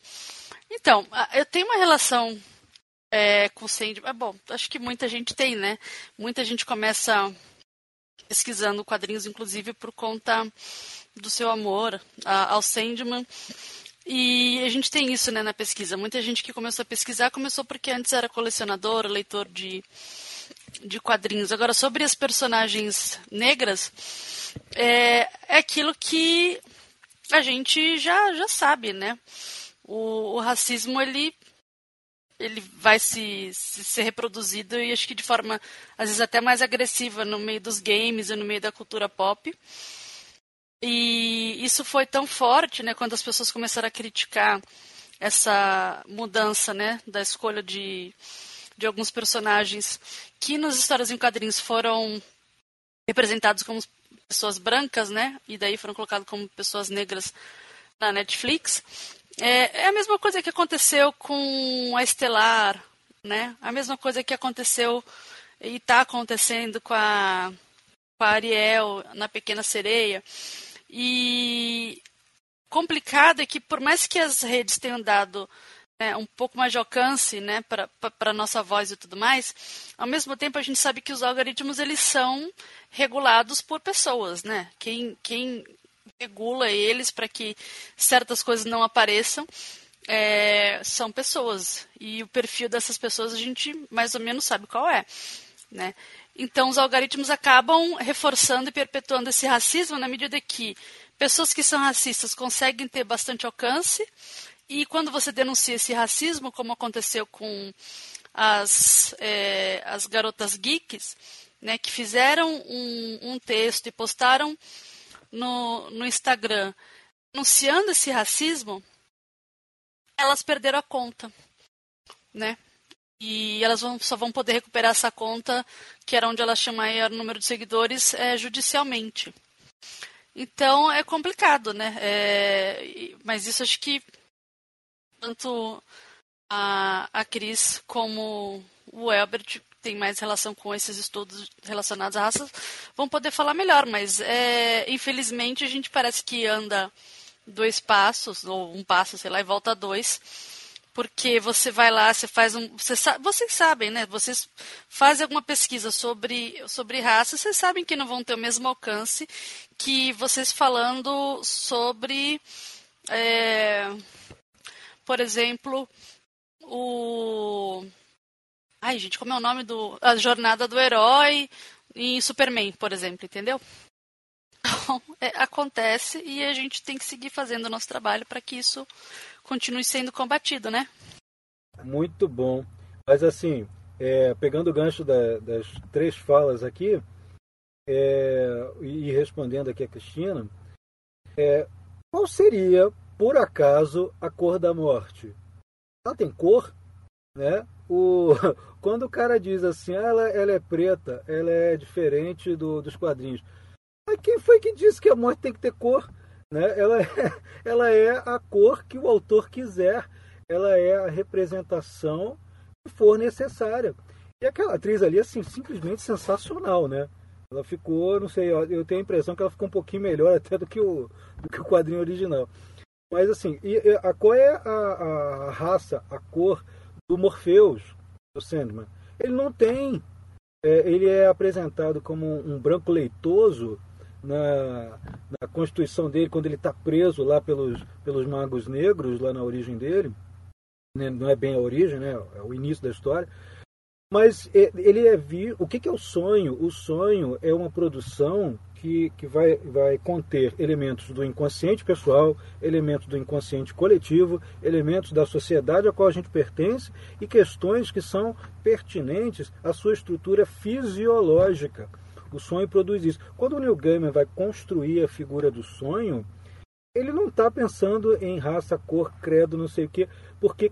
Então, eu tenho uma relação é, com o Sandman. Bom, acho que muita gente tem, né? Muita gente começa pesquisando quadrinhos, inclusive por conta do seu amor ao Sandman. E a gente tem isso né, na pesquisa. Muita gente que começou a pesquisar começou porque antes era colecionador, leitor de, de quadrinhos. Agora, sobre as personagens negras, é, é aquilo que a gente já, já sabe, né? O, o racismo, ele, ele vai se, se, ser reproduzido e acho que de forma, às vezes, até mais agressiva no meio dos games e no meio da cultura pop. E isso foi tão forte, né, quando as pessoas começaram a criticar essa mudança, né, da escolha de, de alguns personagens que nas histórias em quadrinhos foram representados como pessoas brancas, né? E daí foram colocados como pessoas negras na Netflix. É, é a mesma coisa que aconteceu com a Estelar, né? A mesma coisa que aconteceu e está acontecendo com a, com a Ariel na Pequena Sereia. E complicado é que por mais que as redes tenham dado né, um pouco mais de alcance né, para a nossa voz e tudo mais, ao mesmo tempo a gente sabe que os algoritmos eles são regulados por pessoas, né? Quem, quem regula eles para que certas coisas não apareçam é, são pessoas. E o perfil dessas pessoas a gente mais ou menos sabe qual é. Né? Então, os algoritmos acabam reforçando e perpetuando esse racismo na medida que pessoas que são racistas conseguem ter bastante alcance e quando você denuncia esse racismo, como aconteceu com as, é, as garotas geeks, né, que fizeram um, um texto e postaram no, no Instagram anunciando esse racismo, elas perderam a conta, né? E elas vão, só vão poder recuperar essa conta, que era onde elas tinham maior número de seguidores, é, judicialmente. Então é complicado, né? É, mas isso acho que tanto a, a Cris como o Elbert tem mais relação com esses estudos relacionados à raça vão poder falar melhor, mas é, infelizmente a gente parece que anda dois passos, ou um passo, sei lá, e volta dois, porque você vai lá, você faz um. Você, vocês sabem, né? Vocês fazem alguma pesquisa sobre, sobre raça, vocês sabem que não vão ter o mesmo alcance que vocês falando sobre. É, por exemplo, o. Ai, gente, como é o nome do. A jornada do herói em Superman, por exemplo, entendeu? Então, é, acontece e a gente tem que seguir fazendo o nosso trabalho para que isso continue sendo combatido, né? Muito bom. Mas assim, é, pegando o gancho da, das três falas aqui é, e respondendo aqui a Cristina, é, qual seria, por acaso, a cor da morte? Ela tem cor, né? O, quando o cara diz assim, ah, ela, ela é preta, ela é diferente do, dos quadrinhos. Mas quem foi que disse que a morte tem que ter cor? Né? Ela, é, ela é a cor que o autor quiser, ela é a representação que for necessária. E aquela atriz ali, assim, simplesmente sensacional, né? Ela ficou, não sei, eu tenho a impressão que ela ficou um pouquinho melhor até do que o, do que o quadrinho original. Mas assim, e, a, qual é a, a raça, a cor do Morpheus, do Sandman? Ele não tem. É, ele é apresentado como um branco leitoso na, na constituição dele, quando ele está preso lá pelos, pelos magos negros, lá na origem dele. Né? Não é bem a origem, né? é o início da história. Mas ele é vir. O que é o sonho? O sonho é uma produção que, que vai, vai conter elementos do inconsciente pessoal, elementos do inconsciente coletivo, elementos da sociedade a qual a gente pertence e questões que são pertinentes à sua estrutura fisiológica. O sonho produz isso. Quando o Neil Gaiman vai construir a figura do sonho, ele não está pensando em raça, cor, credo, não sei o quê, porque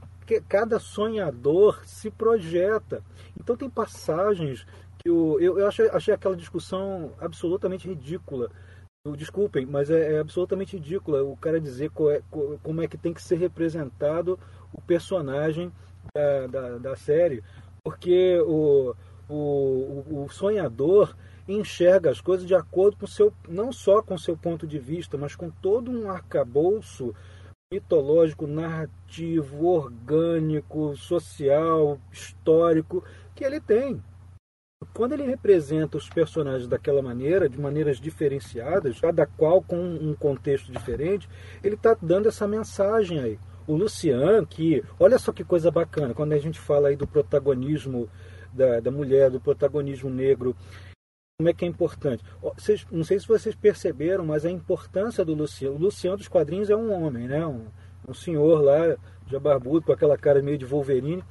cada sonhador se projeta. Então tem passagens eu, eu achei, achei aquela discussão absolutamente ridícula. Desculpem, mas é, é absolutamente ridícula o cara dizer é, como é que tem que ser representado o personagem da, da, da série. Porque o, o, o sonhador enxerga as coisas de acordo com seu, não só com seu ponto de vista, mas com todo um arcabouço mitológico, narrativo, orgânico, social, histórico que ele tem. Quando ele representa os personagens daquela maneira, de maneiras diferenciadas, cada qual com um contexto diferente, ele está dando essa mensagem aí. O Lucian, que olha só que coisa bacana, quando a gente fala aí do protagonismo da, da mulher, do protagonismo negro, como é que é importante. Vocês, não sei se vocês perceberam, mas a importância do Luciano. O Luciano dos quadrinhos é um homem, né? Um, um senhor lá, já barbudo, com aquela cara meio de Wolverine.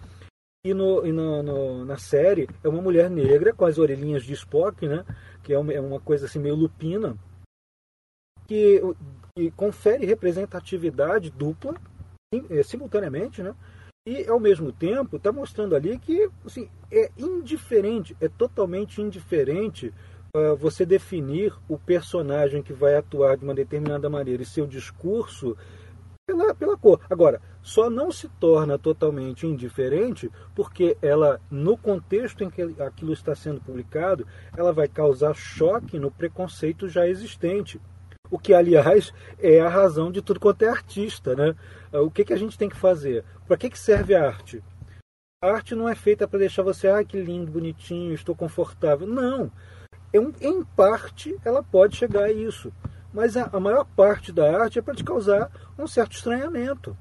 E, no, e no, no, na série é uma mulher negra com as orelhinhas de Spock, né? Que é uma, é uma coisa assim meio lupina, que, que confere representatividade dupla é, simultaneamente, né? E, ao mesmo tempo, está mostrando ali que assim, é indiferente, é totalmente indiferente uh, você definir o personagem que vai atuar de uma determinada maneira e seu discurso pela, pela cor. Agora, só não se torna totalmente indiferente porque ela, no contexto em que aquilo está sendo publicado, ela vai causar choque no preconceito já existente. O que, aliás, é a razão de tudo quanto é artista. Né? O que, que a gente tem que fazer? Para que, que serve a arte? A arte não é feita para deixar você, ah, que lindo, bonitinho, estou confortável. Não. Em parte, ela pode chegar a isso. Mas a maior parte da arte é para te causar um certo estranhamento.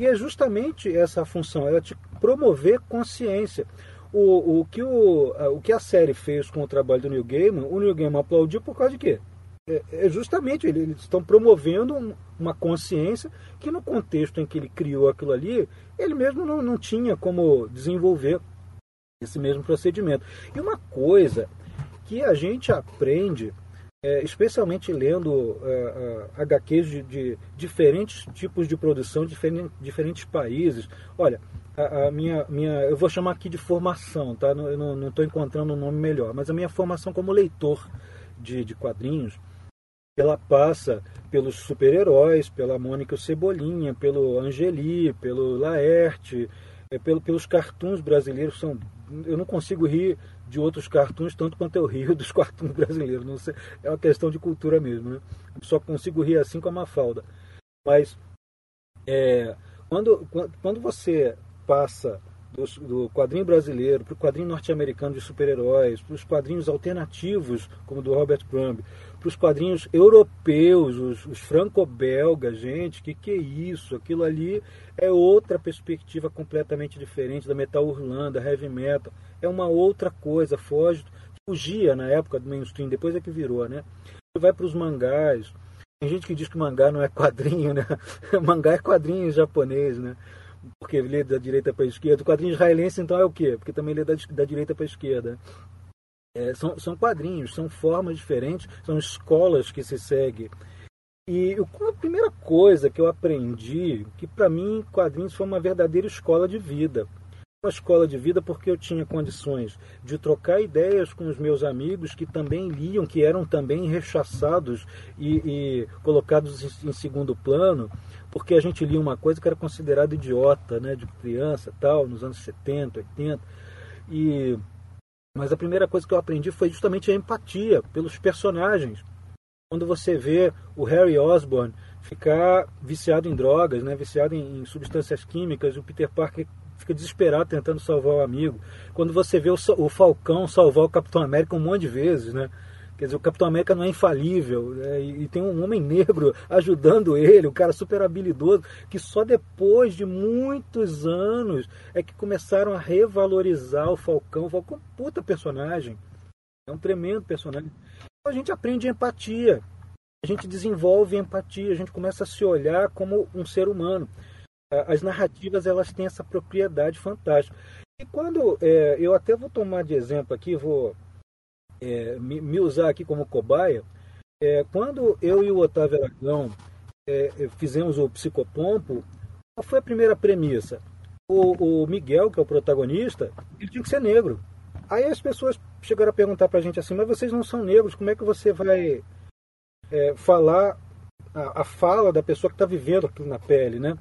E é justamente essa função, ela te promover consciência. O, o, que o, o que a série fez com o trabalho do Neil Gaiman, o Neil Gaiman aplaudiu por causa de quê? É, é justamente eles estão promovendo uma consciência que no contexto em que ele criou aquilo ali, ele mesmo não, não tinha como desenvolver esse mesmo procedimento. E uma coisa que a gente aprende é, especialmente lendo é, é HQs de, de, diferentes tipos de produção, diferentes, diferentes países. Olha, a, a, minha, minha, eu vou chamar aqui de formação, tá? Não estou encontrando um nome melhor, mas a minha formação como leitor de, de quadrinhos, ela passa pelos super-heróis, pela Mônica Cebolinha, pelo Angeli, pelo Laerte, é, pelo, pelos cartoons brasileiros. São, eu não consigo rir de outros cartoons tanto quanto eu rio dos cartoons brasileiros. Não sei, é uma questão de cultura mesmo. Né? Só consigo rir assim com a Mafalda. Mas é, quando, quando você passa do, do quadrinho brasileiro para o quadrinho norte-americano de super-heróis, para os quadrinhos alternativos, como do Robert Crumb, para os quadrinhos europeus, os, os franco-belgas, gente, que que é isso? Aquilo ali é outra perspectiva completamente diferente da metal urlanda, heavy metal. É uma outra coisa, foge, fugia na época do mainstream, depois é que virou, né? Vai para os mangás. Tem gente que diz que mangá não é quadrinho, né? mangá é quadrinho japonês, né? Porque lê da direita para a esquerda. O quadrinho israelense, então, é o quê? Porque também lê da, da direita para a esquerda. É, são, são quadrinhos, são formas diferentes, são escolas que se seguem. E a primeira coisa que eu aprendi, que para mim quadrinhos foi uma verdadeira escola de vida. Uma escola de vida porque eu tinha condições de trocar ideias com os meus amigos que também liam, que eram também rechaçados e, e colocados em, em segundo plano, porque a gente lia uma coisa que era considerada idiota, né, de criança, tal, nos anos 70, 80. E mas a primeira coisa que eu aprendi foi justamente a empatia pelos personagens. Quando você vê o Harry Osborn ficar viciado em drogas, né, viciado em, substâncias químicas, o Peter Parker fica desesperado tentando salvar o amigo. Quando você vê o, o Falcão salvar o Capitão América um monte de vezes, né? Quer dizer, o Capitão América não é infalível. Né? E, e, tem um homem negro ajudando ele, um cara super habilidoso, que só depois de muitos anos é que começaram a revalorizar o Falcão. O Falcão é um puta personagem. É um tremendo personagem. Então a gente aprende empatia. A gente desenvolve empatia. A gente começa a se olhar como um ser humano. As narrativas elas têm essa propriedade fantástica. E quando é, eu até vou tomar de exemplo aqui, vou é, me, me, usar aqui como cobaia, é, quando eu e o Otávio Aragão é, é, fizemos o Psicopompo, qual foi a primeira premissa? O, o, Miguel, que é o protagonista, ele tinha que ser negro. Aí as pessoas chegaram a perguntar pra gente assim, mas vocês não são negros, como é que você vai é, falar a, a, fala da pessoa que está vivendo aquilo na pele, né?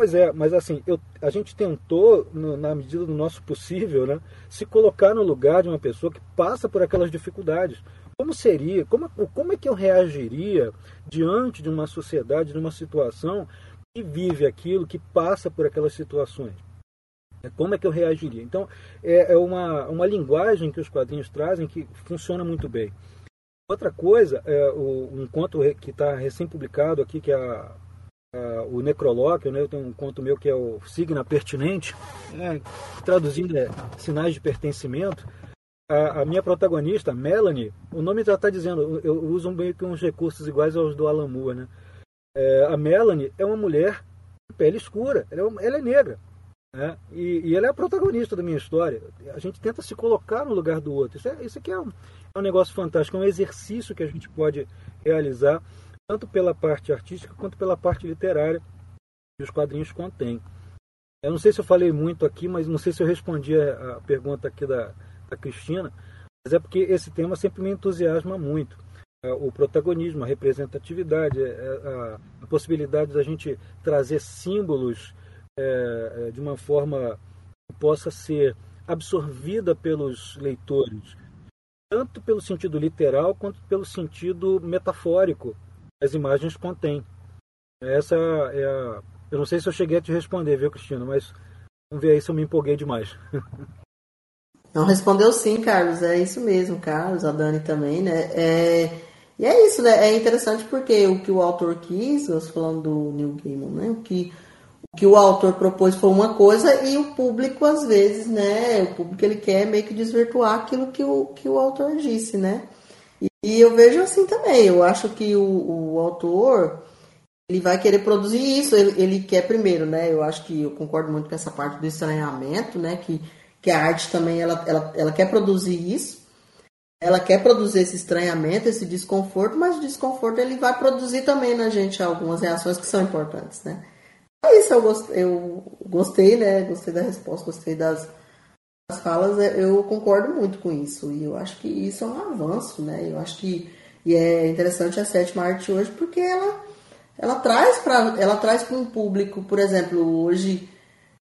Pois é, mas assim, eu, a gente tentou, no, na medida do nosso possível, né, se colocar no lugar de uma pessoa que passa por aquelas dificuldades. Como seria, como, como é que eu reagiria diante de uma sociedade, de uma situação que vive aquilo, que passa por aquelas situações? É, como é que eu reagiria? Então, é, é uma, uma linguagem que os quadrinhos trazem que funciona muito bem. Outra coisa, é o, um conto que está recém-publicado aqui, que é a Uh, o necrolóquio, né? eu tenho um conto meu que é o Signa Pertinente, né? traduzindo é sinais de pertencimento. A, a, minha protagonista, Melanie, o nome já está dizendo, eu uso meio que uns recursos iguais aos do Alan Moore. Né? É, a Melanie é uma mulher de pele escura, ela é, ela é negra. Né? E, e, ela é a protagonista da minha história. A gente tenta se colocar no lugar do outro. Isso, é, isso aqui é um, é um negócio fantástico, é um exercício que a gente pode realizar tanto pela parte artística quanto pela parte literária que os quadrinhos contêm. Eu não sei se eu falei muito aqui, mas não sei se eu respondi a, pergunta aqui da, da Cristina, mas é porque esse tema sempre me entusiasma muito. É, o protagonismo, a representatividade, é, é, a, a possibilidade da gente trazer símbolos é, de uma forma que possa ser absorvida pelos leitores, tanto pelo sentido literal quanto pelo sentido metafórico as imagens contêm. Essa é a. Eu não sei se eu cheguei a te responder, viu, Cristina? Mas vamos ver aí se eu me empolguei demais. Não respondeu sim, Carlos. É isso mesmo, Carlos, a Dani também, né? É... E é isso, né? É interessante porque o que o autor quis, você falando do Neil Gaiman, né? O que, o que o autor propôs foi uma coisa e o público, às vezes, né? O público ele quer meio que desvirtuar aquilo que o, que o autor disse, né? E eu vejo assim também. Eu acho que o, o autor ele vai querer produzir isso. Ele, ele, quer primeiro, né? Eu acho que eu concordo muito com essa parte do estranhamento, né? Que, que a arte também ela, ela, ela quer produzir isso. ela quer produzir esse estranhamento, esse desconforto, mas o desconforto ele vai produzir também na gente algumas reações que são importantes, né? É isso, eu gostei, eu gostei, né? Gostei da resposta, gostei das, das falas, é, eu concordo muito com isso. E eu acho que isso é um avanço, né? Eu acho que e é interessante a sétima arte hoje porque ela, ela traz para ela traz para um público, por exemplo, hoje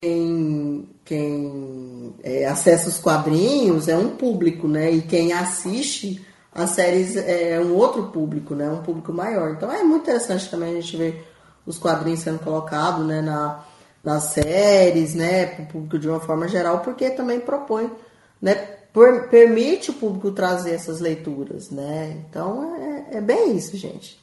quem, quem é, acessa os quadrinhos é um público, né? E quem assiste as séries é um outro público, né? Um público maior. Então é muito interessante também a gente ver os quadrinhos sendo colocados, né? Na, nas séries, né? Para o público de uma forma geral, porque também propõe, né? Por, permite o público trazer essas leituras, né? Então é, é bem isso, gente.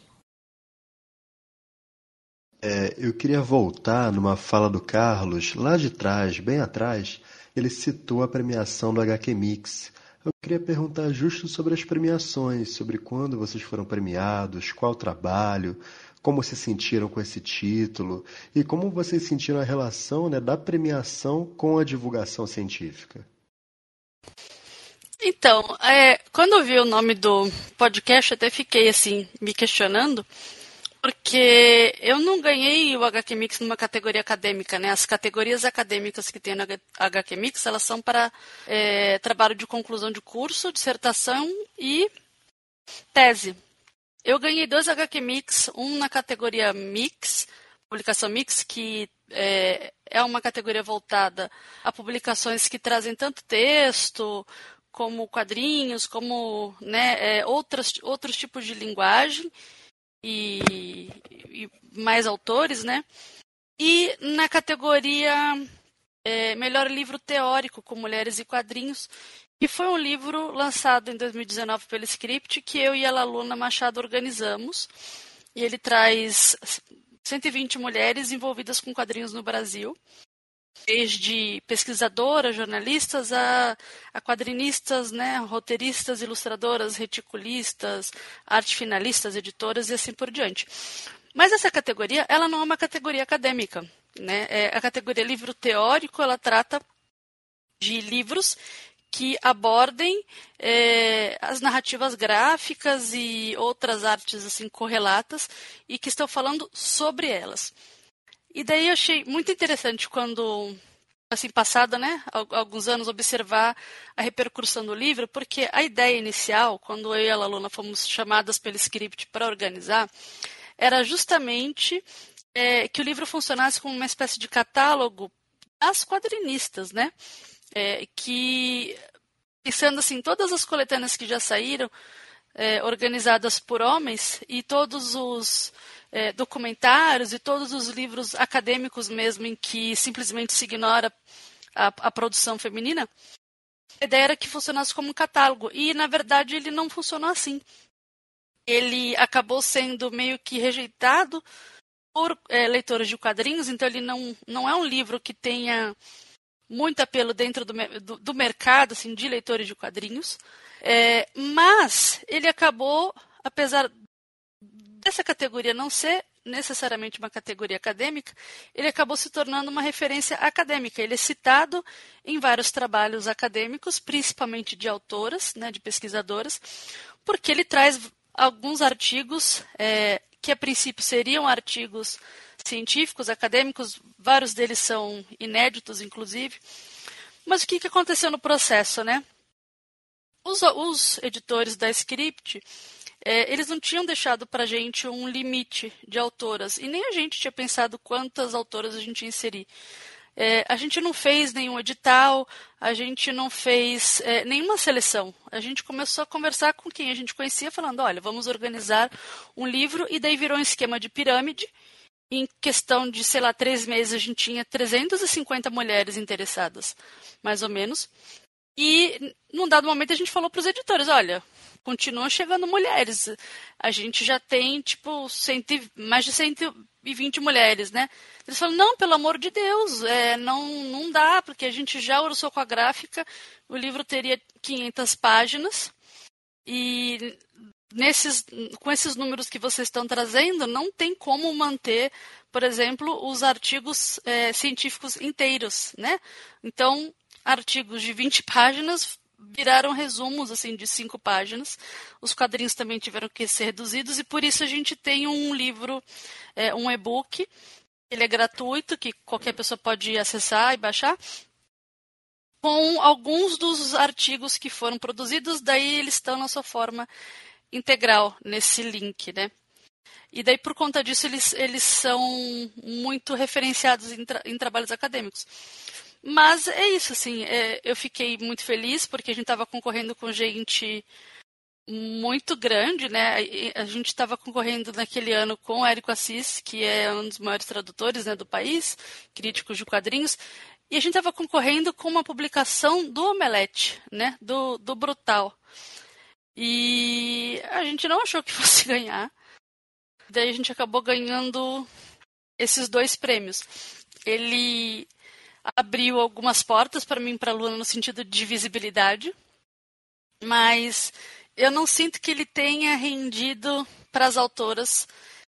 É, eu queria voltar numa fala do Carlos, lá de trás, bem atrás, ele citou a premiação do HQ Mix. Eu queria perguntar justo sobre as premiações, sobre quando vocês foram premiados, qual trabalho, como se sentiram com esse título e como vocês sentiram a relação né, da premiação com a divulgação científica. Então, é, quando eu vi o nome do podcast, até fiquei assim, me questionando, porque eu não ganhei o HQ Mix numa categoria acadêmica, né? As categorias acadêmicas que tem no HQ Mix, elas são para é, trabalho de conclusão de curso, dissertação e tese. Eu ganhei dois HQ Mix, um na categoria Mix, publicação Mix, que é, é uma categoria voltada a publicações que trazem tanto texto, como quadrinhos, como né, é, outras, outros tipos de linguagem e, e mais autores, né? E na categoria é, Melhor Livro Teórico com Mulheres e Quadrinhos, que foi um livro lançado em 2019 pelo Script, que eu e a Laluna Machado organizamos. E ele traz 120 mulheres envolvidas com quadrinhos no Brasil, desde pesquisadoras, jornalistas, a, a quadrinistas, né, roteiristas, ilustradoras, reticulistas, arte finalistas, editoras e assim por diante. Mas essa categoria, ela não é uma categoria acadêmica. Né? É, a categoria livro teórico, ela trata de livros que abordem é, as narrativas gráficas e outras artes assim correlatas e que estão falando sobre elas. E daí eu achei muito interessante quando, assim, passada, né, alguns anos, observar a repercussão do livro, porque a ideia inicial, quando eu e a Laluna fomos chamadas pelo script para organizar, era justamente é, que o livro funcionasse como uma espécie de catálogo das quadrinistas, né? É, que, pensando assim, todas as coletâneas que já saíram, é, organizadas por homens, e todos os é, documentários e todos os livros acadêmicos mesmo em que simplesmente se ignora a, a produção feminina, a ideia era que funcionasse como um catálogo. E, na verdade, ele não funcionou assim. Ele acabou sendo meio que rejeitado por é, leitores de quadrinhos, então ele não, não é um livro que tenha muito apelo dentro do, do, do mercado assim, de leitores de quadrinhos. É, mas ele acabou, apesar dessa categoria não ser necessariamente uma categoria acadêmica, ele acabou se tornando uma referência acadêmica. Ele é citado em vários trabalhos acadêmicos, principalmente de autoras, né, de pesquisadoras, porque ele traz alguns artigos é, que a princípio seriam artigos científicos, acadêmicos, vários deles são inéditos, inclusive. Mas o que, que aconteceu no processo, né? Os, os editores da Script é, eles não tinham deixado para a gente um limite de autoras, e nem a gente tinha pensado quantas autoras a gente ia inserir. É, a gente não fez nenhum edital, a gente não fez é, nenhuma seleção. A gente começou a conversar com quem a gente conhecia, falando: olha, vamos organizar um livro, e daí virou um esquema de pirâmide. Em questão de, sei lá, três meses, a gente tinha 350 mulheres interessadas, mais ou menos. E, num dado momento, a gente falou para os editores: olha, continuam chegando mulheres. A gente já tem, tipo, cento, mais de 120 mulheres, né? Eles falam, não, pelo amor de Deus, é, não, não dá, porque a gente já orçou com a gráfica, o livro teria 500 páginas, e nesses, com esses números que vocês estão trazendo, não tem como manter, por exemplo, os artigos é, científicos inteiros, né? Então, artigos de 20 páginas viraram resumos assim de cinco páginas. Os quadrinhos também tiveram que ser reduzidos e por isso a gente tem um livro, é, um e-book. Ele é gratuito, que qualquer pessoa pode acessar e baixar, com alguns dos artigos que foram produzidos. Daí eles estão na sua forma integral nesse link, né? E daí, por conta disso, eles, eles são muito referenciados em, tra em trabalhos acadêmicos. Mas é isso, assim, é, eu fiquei muito feliz porque a gente estava concorrendo com gente muito grande, né? A gente estava concorrendo naquele ano com o Érico Assis, que é um dos maiores tradutores né, do país, críticos de quadrinhos, e a gente estava concorrendo com uma publicação do Omelete, né? Do, do Brutal. E a gente não achou que fosse ganhar. Daí a gente acabou ganhando esses dois prêmios. Ele abriu algumas portas para mim para a Luna no sentido de visibilidade, mas eu não sinto que ele tenha rendido para as autoras,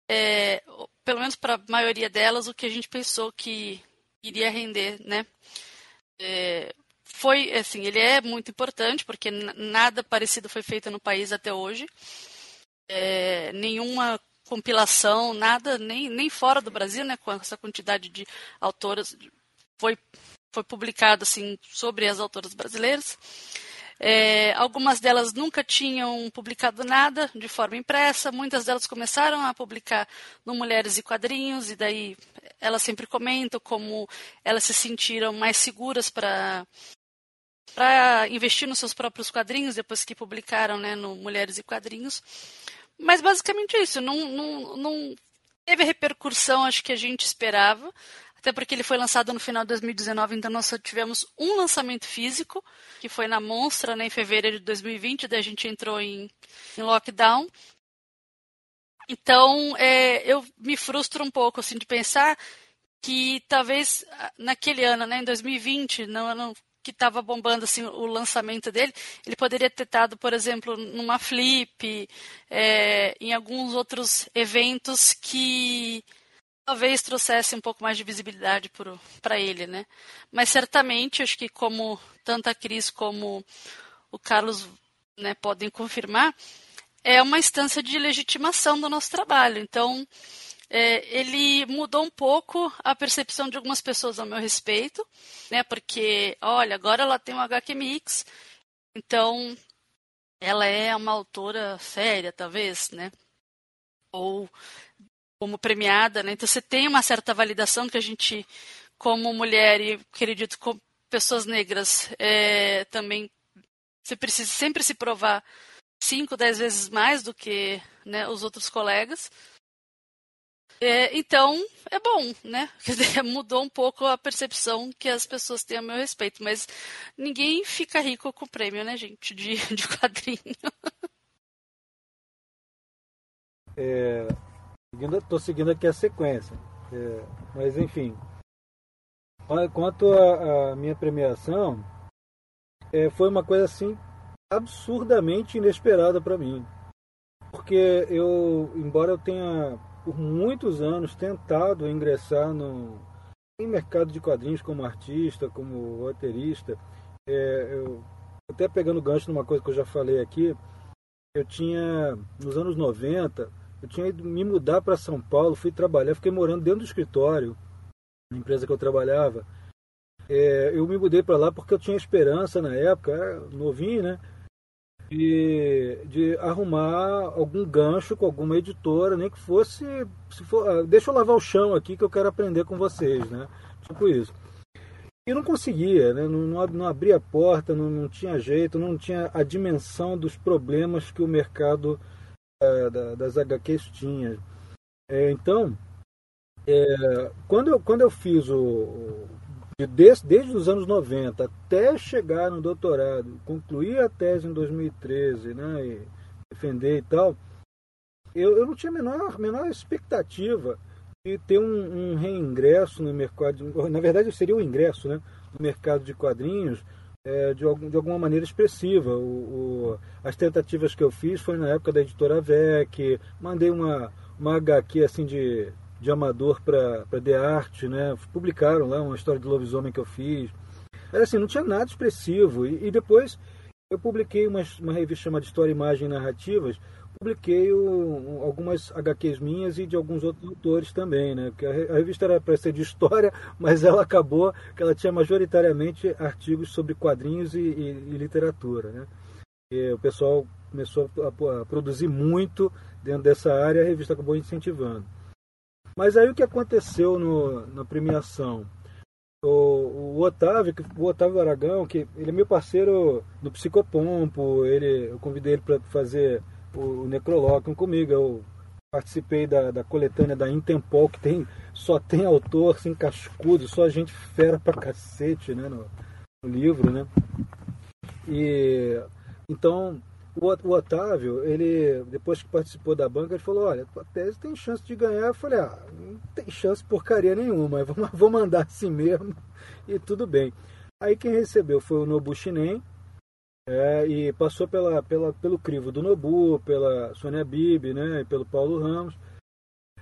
é, pelo menos para a maioria delas, o que a gente pensou que iria render, né? É, foi, assim, ele é muito importante porque nada parecido foi feito no país até hoje. É, nenhuma compilação, nada, nem, nem fora do Brasil, né, com essa quantidade de autoras, foi, foi publicado assim, sobre as autoras brasileiras. É, algumas delas nunca tinham publicado nada de forma impressa, muitas delas começaram a publicar no Mulheres e Quadrinhos, e daí elas sempre comentam como elas se sentiram mais seguras para para investir nos seus próprios quadrinhos depois que publicaram né, no Mulheres e Quadrinhos. Mas basicamente é isso. Não, não, não teve a repercussão, acho que a gente esperava. Até porque ele foi lançado no final de 2019, então nós só tivemos um lançamento físico, que foi na Monstra, né, em fevereiro de 2020, daí a gente entrou em, em lockdown. Então, é, eu me frustro um pouco assim, de pensar que talvez ah, naquele ano, né, em 2020, não, não que estava bombando assim o lançamento dele, ele poderia ter estado, por exemplo, numa Flip, é, em alguns outros eventos que talvez trouxesse um pouco mais de visibilidade para ele, né? Mas certamente, acho que como tanto a Cris como o Carlos né, podem confirmar, é uma instância de legitimação do nosso trabalho. Então, é, ele mudou um pouco a percepção de algumas pessoas ao meu respeito, né? Porque, olha, agora ela tem um HQ Mix, então ela é uma autora séria, talvez, né? Ou como premiada, né? Então você tem uma certa validação que a gente, como mulher e acredito como pessoas negras, é, também você precisa sempre se provar cinco, dez vezes mais do que né, os outros colegas. É, então, é bom, né? Mudou um pouco a percepção que as pessoas têm a meu respeito, mas ninguém fica rico com prêmio, né, gente, de, de quadrinho. É, estou seguindo aqui a sequência, é, mas enfim. Quanto à minha premiação, é, foi uma coisa assim absurdamente inesperada para mim. Porque eu, embora eu tenha por muitos anos tentado ingressar no em mercado de quadrinhos como artista, como roteirista. É, eu, até pegando gancho numa coisa que eu já falei aqui, eu tinha, nos anos 90, eu tinha ido me mudar para São Paulo, fui trabalhar, fiquei morando dentro do escritório, na empresa que eu trabalhava. É, eu me mudei para lá porque eu tinha esperança na época, novinho, né? De, de arrumar algum gancho com alguma editora, nem que fosse. Se for, ah, deixa eu lavar o chão aqui que eu quero aprender com vocês, né? Tipo isso. E não conseguia, né? não, não, abria a porta, não, não tinha jeito, não tinha a dimensão dos problemas que o mercado é, da, das HQs tinha. É, então, é, quando, eu, quando eu fiz o, desde, desde os anos 90 até chegar no doutorado, concluir a tese em 2013, né, e defender e tal, eu, eu não tinha a menor, menor expectativa de ter um, um reingresso no mercado, na verdade seria o um ingresso né, no mercado de quadrinhos é, de, algum, de alguma maneira expressiva. O, o, as tentativas que eu fiz foi na época da editora VEC, mandei uma, uma HQ assim de de amador para The Art, né? Publicaram lá uma história de lobisomem que eu fiz. Era assim, não tinha nada expressivo. E, e depois eu publiquei uma, uma revista chamada História, Imagem e Narrativas, publiquei o, algumas HQs minhas e de alguns outros autores também, né? Porque a, a revista era para ser de história, mas ela acabou que ela tinha majoritariamente artigos sobre quadrinhos e, e, e literatura, né? E o pessoal começou a, a, produzir muito dentro dessa área, a revista acabou incentivando. Mas aí o que aconteceu no, na premiação? O, o, Otávio, o Otávio Aragão, que ele é meu parceiro no Psicopompo, ele, eu convidei ele para fazer o, o Necrolóquio comigo. Eu participei da, da coletânea da Intempol, que tem, só tem autor assim, cascudo, só gente fera pra cacete né, no, no livro. Né? E então o, Otávio, ele, depois que participou da banca, ele falou, olha, a tese tem chance de ganhar. Eu falei, ah, não tem chance porcaria nenhuma, vou, vou mandar assim mesmo e tudo bem. Aí quem recebeu foi o Nobu Shinen, é, e passou pela, pela, pelo crivo do Nobu, pela Sônia Bibi, né, e pelo Paulo Ramos.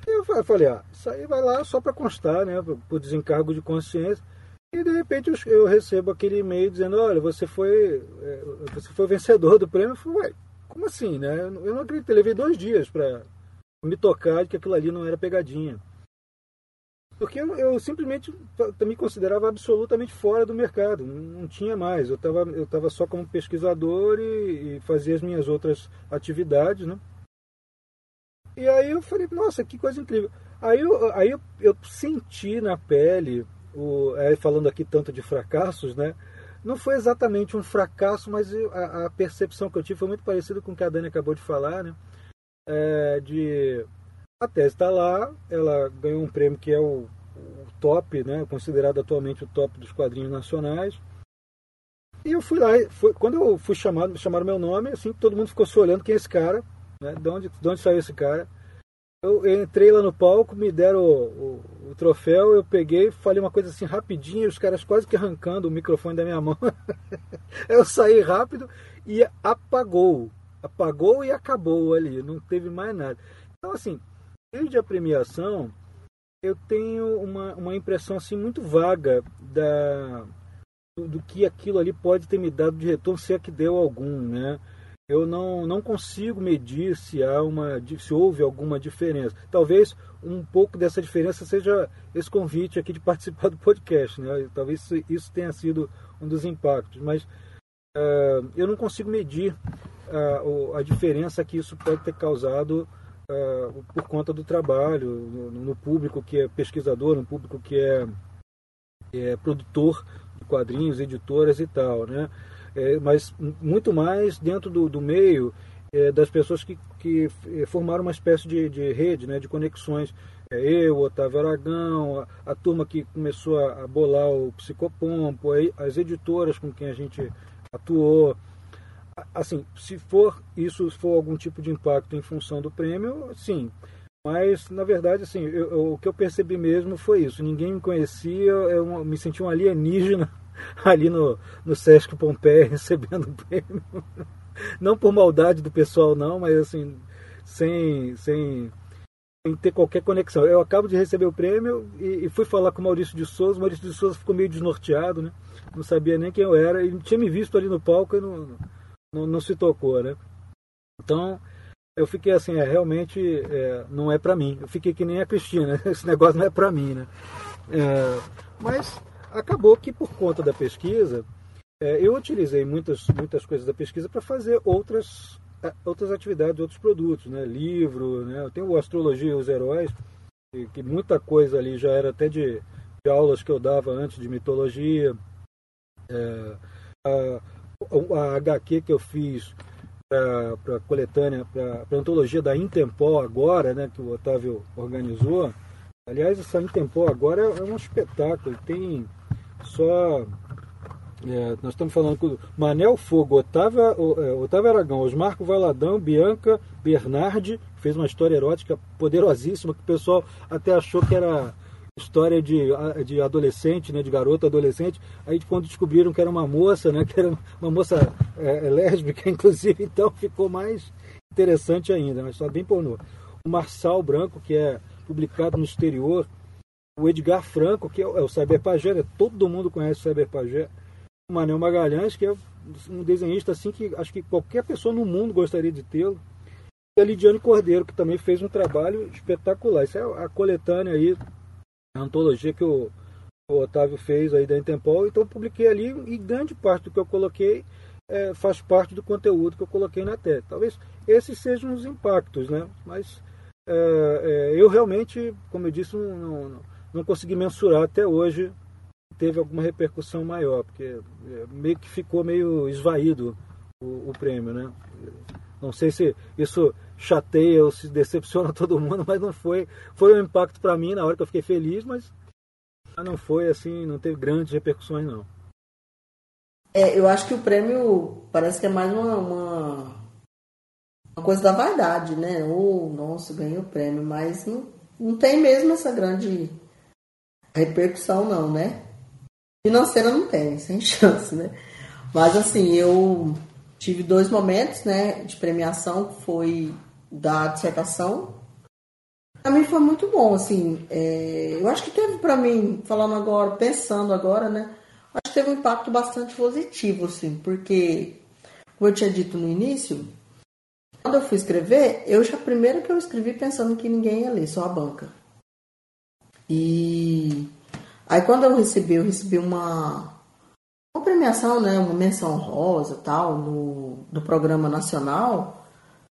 E eu falei, ah, isso aí vai lá só para constar, né, por desencargo de consciência. E de repente eu recebo aquele e-mail dizendo, olha, você foi, é, você foi vencedor do prêmio. Eu falei, ué, como assim, né? Eu não acredito, eu levei dois dias para me tocar de que aquilo ali não era pegadinha. Porque eu, eu simplesmente me considerava absolutamente fora do mercado, não tinha mais. Eu estava eu tava só como pesquisador e, e fazia as minhas outras atividades, né? E aí eu falei, nossa, que coisa incrível. Aí eu, aí eu, eu senti na pele, o, é, falando aqui tanto de fracassos, né? Não foi exatamente um fracasso, mas a, a percepção que eu tive foi muito parecida com o que a Dani acabou de falar, né? É, de a tese está lá, ela ganhou um prêmio que é o, o, top, né, considerado atualmente o top dos quadrinhos nacionais. E eu fui lá, foi, quando eu fui chamado, chamaram meu nome, assim, todo mundo ficou se olhando quem é esse cara, né, de, onde, de onde saiu esse cara. Eu, eu entrei lá no palco, me deram o, o, o, troféu, eu peguei, falei uma coisa assim rapidinho, os caras quase que arrancando o microfone da minha mão. eu saí rápido e apagou. Apagou e acabou ali, não teve mais nada. Então, assim, desde a premiação, eu tenho uma, uma impressão assim muito vaga da do, do, que aquilo ali pode ter me dado de retorno, se é que deu algum, né? Eu não, não consigo medir se há uma se houve alguma diferença. Talvez um pouco dessa diferença seja esse convite aqui de participar do podcast, né? Talvez isso, tenha sido um dos impactos, mas uh, eu não consigo medir uh, a diferença que isso pode ter causado uh, por conta do trabalho, no, no, público que é pesquisador, no público que é, é produtor de quadrinhos, editoras e tal, né? É, mas muito mais dentro do, do meio é, das pessoas que, que é, formaram uma espécie de, de rede, né, de conexões. É, eu, Otávio Aragão, a, a, turma que começou a, a bolar o Psicopompo, as editoras com quem a gente atuou, assim, se for isso for algum tipo de impacto em função do prêmio, sim. Mas, na verdade, assim, eu, eu, o que eu percebi mesmo foi isso. Ninguém me conhecia, eu me senti um alienígena ali no, no Sesc Pompeia recebendo o prêmio. Não por maldade do pessoal, não, mas assim, sem, sem, sem ter qualquer conexão. Eu acabo de receber o prêmio e, e fui falar com o Maurício de Souza. O Maurício de Souza ficou meio desnorteado, né? Não sabia nem quem eu era. Ele tinha me visto ali no palco e não não, não se tocou, né? Então, eu fiquei assim, é, realmente é, não é para mim. Eu fiquei que nem a Cristina, esse negócio não é para mim, né? É, mas acabou que por conta da pesquisa, é, eu utilizei muitas, muitas coisas da pesquisa para fazer outras, é, outras atividades, outros produtos, né? Livro, né? Eu tenho Astrologia e os Heróis, que, que muita coisa ali já era até de, de aulas que eu dava antes de mitologia. É, a, a HQ que eu fiz para a coletânea, para a antologia da Intempó agora, né, que o Otávio organizou. Aliás, essa Intempó agora é um espetáculo, tem só. É, nós estamos falando com Manel Fogo, Otávio, é, Otávio Aragão, Osmarco Valadão, Bianca Bernardi, fez uma história erótica poderosíssima, que o pessoal até achou que era história de, de adolescente, né, de garoto adolescente. Aí quando descobriram que era uma moça, né, que era uma moça é, é lésbica, inclusive, então ficou mais interessante ainda, mas só bem pornô. O Marçal Branco, que é publicado no exterior, o Edgar Franco, que é o, é o Cyber Pajé, né, todo mundo conhece o Cyber Pajé, o Manel Magalhães, que é um desenhista assim que acho que qualquer pessoa no mundo gostaria de tê-lo. E a Lidiane Cordeiro, que também fez um trabalho espetacular. Isso é a coletânea aí, a antologia que o, o Otávio fez aí da Intempol. Então eu publiquei ali e grande parte do que eu coloquei é, faz parte do conteúdo que eu coloquei na tela. Talvez esses sejam os impactos, né? Mas é, é, eu realmente, como eu disse, não, não, não, consegui mensurar até hoje teve alguma repercussão maior, porque é, meio que ficou meio esvaído o, o prêmio, né? Não sei se isso chateia ou se decepciona todo mundo, mas não foi. Foi um impacto para mim na hora que eu fiquei feliz, mas não foi assim, não teve grandes repercussões não. É, eu acho que o prêmio parece que é mais uma, uma, uma coisa da vaidade, né? Ou, oh, nossa, ganhei o prêmio, mas não, não tem mesmo essa grande repercussão, não, né? Financeira não tem, sem chance, né? Mas assim, eu tive dois momentos, né, de premiação, foi da dissertação. Pra mim foi muito bom, assim, é, eu acho que teve para mim, falando agora, pensando agora, né, acho que teve um impacto bastante positivo, assim, porque, como eu tinha dito no início, quando eu fui escrever, eu já primeiro que eu escrevi pensando que ninguém ia ler, só a banca. E aí quando eu recebi, eu recebi uma, uma premiação, né, uma menção rosa tal, no, do programa nacional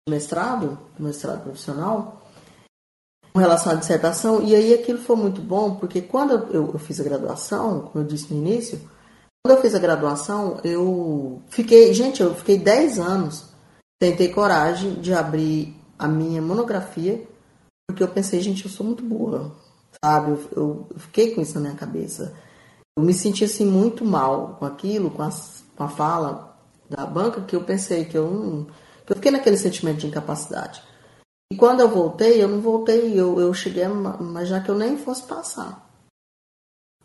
de mestrado, mestrado profissional, com relação à dissertação, e aí aquilo foi muito bom, porque quando eu, eu, fiz a graduação, como eu disse no início, quando eu fiz a graduação, eu fiquei, gente, eu fiquei 10 anos, tentei coragem de abrir a minha monografia, porque eu pensei, gente, eu sou muito burra, sabe? Eu, eu, fiquei com isso na minha cabeça. Eu me senti assim muito mal com aquilo, com, com a fala da banca, que eu pensei que eu não. Eu fiquei naquele sentimento de incapacidade. E quando eu voltei, eu não voltei, eu, eu cheguei, mas já que eu nem fosse passar.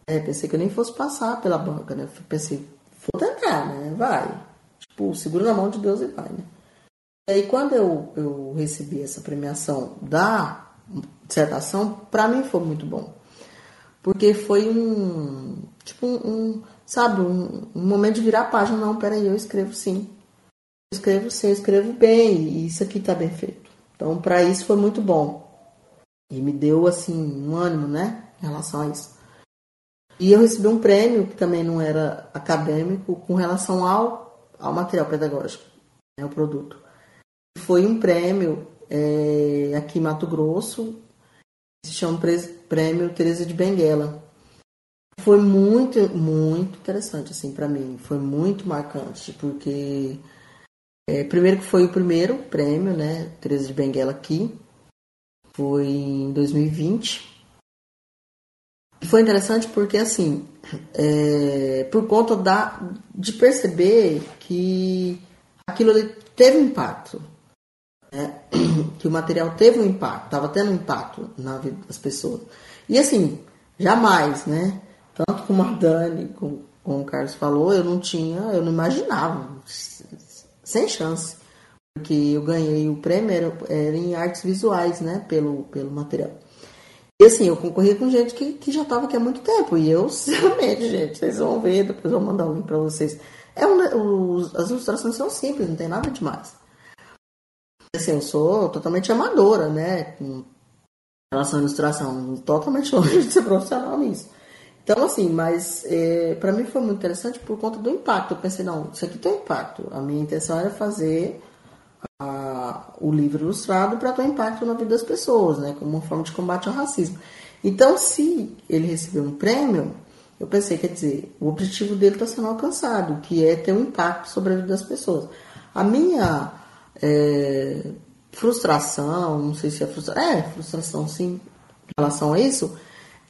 É, pensei que eu nem fosse passar pela banca, né? Pensei, vou tentar, né? Vai. Tipo, segura na mão de Deus e vai, né? E aí, quando eu, eu recebi essa premiação da dissertação, para mim foi muito bom. Porque foi um, tipo, um, um sabe, um, um, momento de virar a página. Não, peraí, eu escrevo sim. Eu escrevo sim, eu escrevo bem, e isso aqui tá bem feito. Então, para isso foi muito bom. E me deu, assim, um ânimo, né, em relação a isso. E eu recebi um prêmio, que também não era acadêmico, com relação ao, ao material pedagógico, né, o produto. Foi um prêmio é, aqui em Mato Grosso, se chama Prêmio Teresa de Benguela. Foi muito, muito interessante, assim, para mim. Foi muito marcante, porque é, primeiro que foi o primeiro prêmio, né, Teresa de Benguela aqui, foi em 2020. E foi interessante porque, assim, é, por conta da, de perceber que aquilo teve impacto, né? que o material teve um impacto, estava tendo um impacto na vida das pessoas. E assim, jamais, né? Tanto como a Dani, como, como o Carlos falou, eu não tinha, eu não imaginava sem chance. Porque eu ganhei o prêmio era, era em artes visuais, né? Pelo, pelo material. E assim, eu concorria com gente que, que já estava aqui há muito tempo. E eu, sinceramente, gente, vocês vão ver, depois eu vou mandar um link para vocês. É um, os, as ilustrações são simples, não tem nada demais. Assim, eu sou totalmente amadora, né? Com relação à ilustração, totalmente longe de ser profissional nisso. Então, assim, mas é, para mim foi muito interessante por conta do impacto. Eu pensei, não, isso aqui tem impacto. A minha intenção era fazer a, o livro ilustrado para ter impacto na vida das pessoas, né? Como uma forma de combate ao racismo. Então, se ele recebeu um prêmio, eu pensei, quer dizer, o objetivo dele está sendo alcançado, que é ter um impacto sobre a vida das pessoas. A minha é, frustração, não sei se é frustração, é frustração sim, em relação a isso,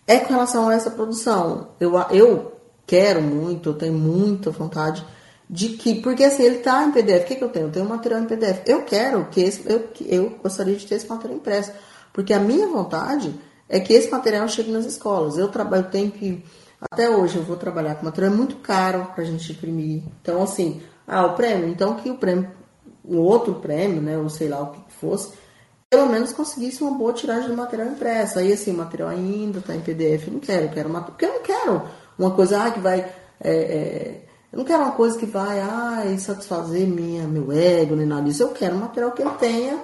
é com relação a essa produção. Eu, eu quero muito, eu tenho muita vontade de que, porque assim, ele está em PDF. O que, que eu tenho? Eu tenho um material em PDF. Eu quero que esse, eu, eu gostaria de ter esse material impresso. Porque a minha vontade é que esse material chegue nas escolas. Eu trabalho, eu tenho que. Até hoje eu vou trabalhar com material é muito caro para a gente imprimir. Então, assim, ah, o prêmio, então que o prêmio, o outro prêmio, né, ou sei lá o que fosse, pelo menos conseguisse uma boa tiragem de material impresso. Aí, assim, o material ainda está em PDF, não quero, eu quero uma, porque eu não quero uma coisa ah, que vai é, é, Eu não quero uma coisa que vai ai, satisfazer minha, meu ego, nem nada disso. Eu quero um material que ele tenha,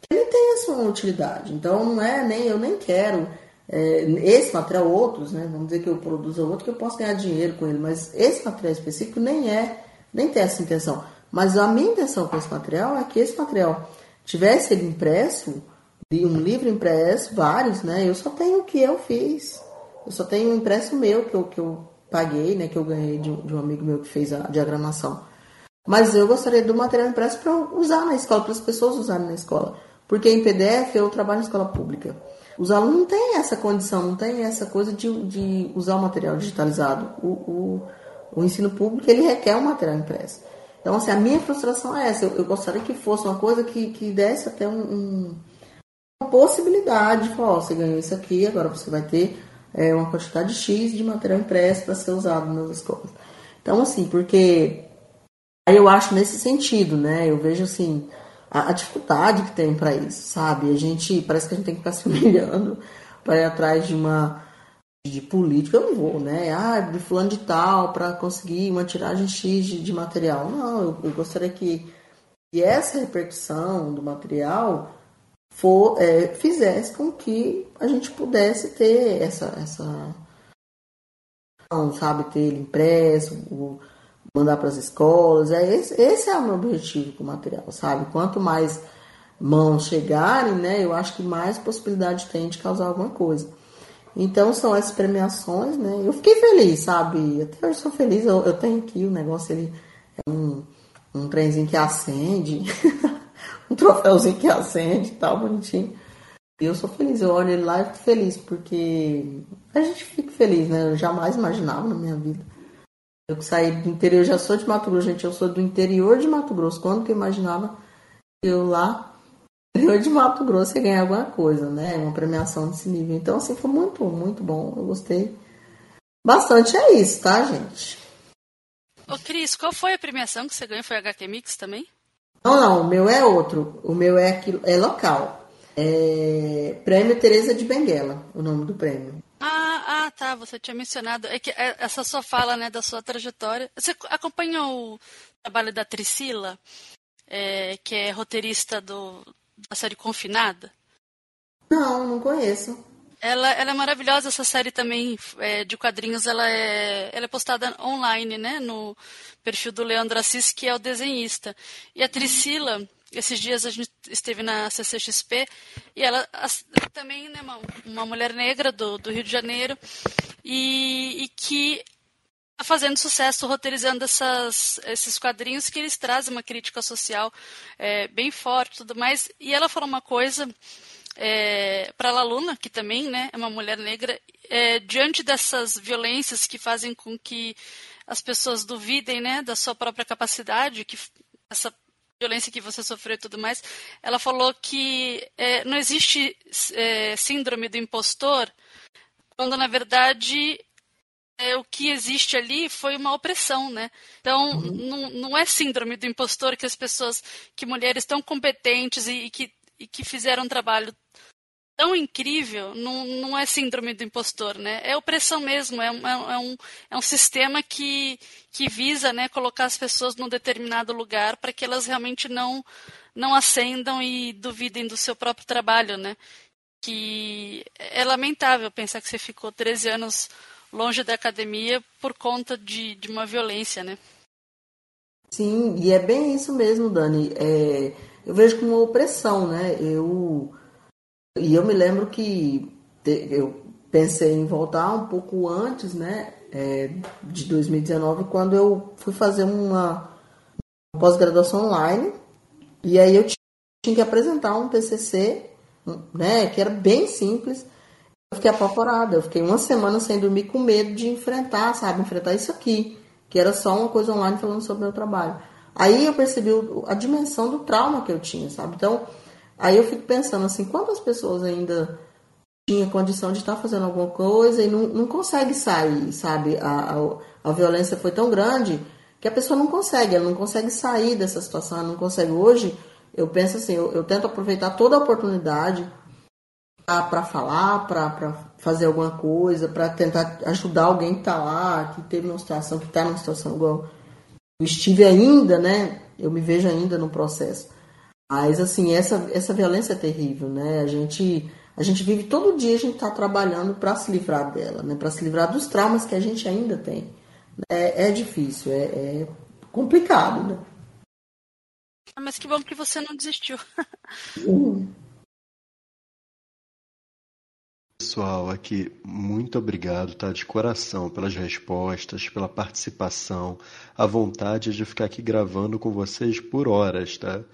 que ele tenha sua utilidade. Então não é nem, eu nem quero é, esse material, outros, né? Vamos dizer que eu produzo outro que eu posso ganhar dinheiro com ele, mas esse material específico nem é, nem tem essa intenção. Mas a minha intenção com esse material é que esse material tivesse ele impresso, um livro impresso, vários, né? Eu só tenho o que eu fiz. Eu só tenho um impresso meu que eu, que eu paguei, né? Que eu ganhei de, de um amigo meu que fez a diagramação. Mas eu gostaria do material impresso para usar na escola, para as pessoas usarem na escola. Porque em PDF eu trabalho em escola pública. Os alunos não têm essa condição, não têm essa coisa de, de usar o material digitalizado. O, o, o, ensino público ele requer um material impresso. Então, assim, a minha frustração é essa. Eu, eu gostaria que fosse uma coisa que, que desse até um, um, uma possibilidade de falar, ó, você ganhou isso aqui, agora você vai ter é, uma quantidade X de material impresso para ser usado nas escolas. Então, assim, porque aí eu acho nesse sentido, né? Eu vejo assim, a, a dificuldade que tem para isso, sabe? A gente parece que a gente tem que ficar se humilhando para ir atrás de uma de política, eu não vou, né? Ah, de fulano de tal para conseguir uma tiragem X de, de material. Não, eu, eu, gostaria que, que essa repercussão do material for, é, fizesse com que a gente pudesse ter essa, essa sabe, ter ele impresso, mandar para as escolas. É esse, esse é o meu objetivo com o material, sabe? Quanto mais mãos chegarem, né, eu acho que mais possibilidade tem de causar alguma coisa. Então são essas premiações, né? Eu fiquei feliz, sabe? Até hoje sou feliz. Eu, eu tenho aqui o negócio, ele é um, um trenzinho que acende, um troféuzinho que acende e tal, bonitinho. E eu sou feliz, eu olho ele lá e fico feliz, porque a gente fica feliz, né? Eu jamais imaginava na minha vida eu que saí do interior, já sou de Mato Grosso, gente, eu sou do interior de Mato Grosso. Quando que eu imaginava eu lá, interior de Mato Grosso, ia ganhar alguma coisa, né? Uma premiação desse nível. Então, assim, foi muito, muito bom. Eu gostei bastante. É isso, tá, gente? Ô, Cris, qual foi a premiação que você ganhou? Foi HQ Mix também? Não, não, o meu é outro. O meu é, é local. É Prêmio Teresa de Benguela, o nome do prêmio. Ah, ah, tá. Você tinha mencionado. É que é, essa sua fala, né, da sua trajetória. Você acompanhou o trabalho da Priscila, é, que é roteirista do, da série Confinada? Não, não conheço. Ela, ela é maravilhosa, essa série também é, de quadrinhos, ela é, ela é postada online, né, no perfil do Leandro Assis, que é o desenhista. E a Priscila, esses dias a gente esteve na CCXP e ela também, né, uma, uma mulher negra do, do Rio de Janeiro e, e que fazendo sucesso roteirizando essas, esses quadrinhos que eles trazem uma crítica social é, bem forte tudo mais. E ela falou uma coisa é, para a Luna, que também né, é uma mulher negra, é, diante dessas violências que fazem com que as pessoas duvidem né, da sua própria capacidade, que essa violência que você sofreu e tudo mais, ela falou que é, não existe é, síndrome do impostor, quando na verdade é, o que existe ali foi uma opressão, né? Então, uhum. não, não é síndrome do impostor que as pessoas, que mulheres tão competentes e, e que, e que fizeram um trabalho tão incrível, não, não é síndrome do impostor, né? É opressão mesmo, é um, é um, é um sistema que, que visa né, colocar as pessoas num determinado lugar para que elas realmente não, não acendam e duvidem do seu próprio trabalho, né? Que é lamentável pensar que você ficou 13 anos longe da academia por conta de, de uma violência, né? Sim, e é bem isso mesmo, Dani. É, eu vejo como uma opressão, né? Eu e eu me lembro que eu pensei em voltar um pouco antes, né, é, de 2019, quando eu fui fazer uma pós-graduação online. E aí eu tinha que apresentar um TCC, né, que era bem simples. Eu fiquei apavorada, eu fiquei uma semana sem dormir com medo de enfrentar, sabe, enfrentar isso aqui, que era só uma coisa online falando sobre o meu trabalho. Aí eu percebi a dimensão do trauma que eu tinha, sabe? Então, Aí eu fico pensando assim, quantas pessoas ainda tinham condição de estar fazendo alguma coisa e não, não consegue sair, sabe? A, a, a, violência foi tão grande que a pessoa não consegue, ela não consegue sair dessa situação, ela não consegue. Hoje, eu penso assim, eu, eu tento aproveitar toda a oportunidade para falar, para fazer alguma coisa, para tentar ajudar alguém que está lá, que teve uma situação, que está numa situação igual eu estive ainda, né? Eu me vejo ainda no processo. Mas assim, essa, essa violência é terrível, né? A gente a gente vive todo dia, a gente está trabalhando para se livrar dela, né? Para se livrar dos traumas que a gente ainda tem. É, é difícil, é, é complicado, né? Ah, mas que bom que você não desistiu. Pessoal, aqui, muito obrigado, tá? De coração, pelas respostas, pela participação, a vontade de ficar aqui gravando com vocês por horas, tá?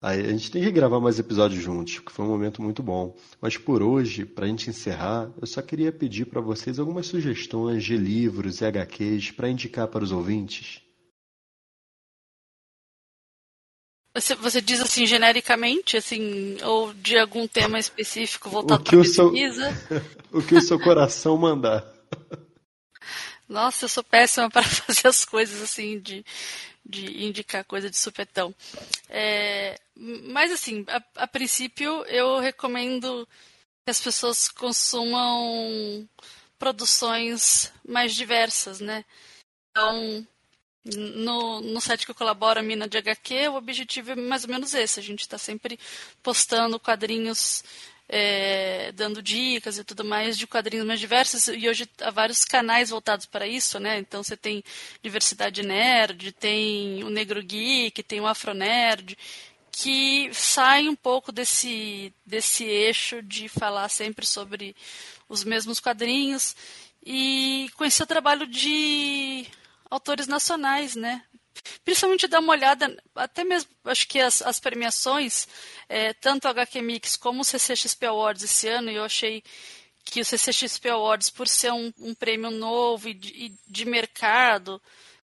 A gente tem que gravar mais episódios juntos, porque foi um momento muito bom. Mas por hoje, para a gente encerrar, eu só queria pedir para vocês algumas sugestões de livros e HQs para indicar para os ouvintes. Você, você, diz assim genericamente, assim, ou de algum tema específico voltado para pesquisa? Seu... o que o seu coração mandar. Nossa, eu sou péssima para fazer as coisas assim de, de indicar coisa de supetão. É, mas assim, a, a, princípio eu recomendo que as pessoas consumam produções mais diversas, né? Então, no, no site que eu colaboro, Mina de HQ, o objetivo é mais ou menos esse. A gente está sempre postando quadrinhos é, dando dicas e tudo mais de quadrinhos mais diversos e hoje há vários canais voltados para isso, né? Então você tem diversidade nerd, tem o negro geek, tem o afro nerd que sai um pouco desse desse eixo de falar sempre sobre os mesmos quadrinhos e conhecer o trabalho de autores nacionais, né? Principalmente dar uma olhada, até mesmo, acho que as, as premiações, é, tanto a HQ Mix como o CCXP Awards esse ano, eu achei que o CCXP Awards, por ser um, um prêmio novo e de, e de mercado,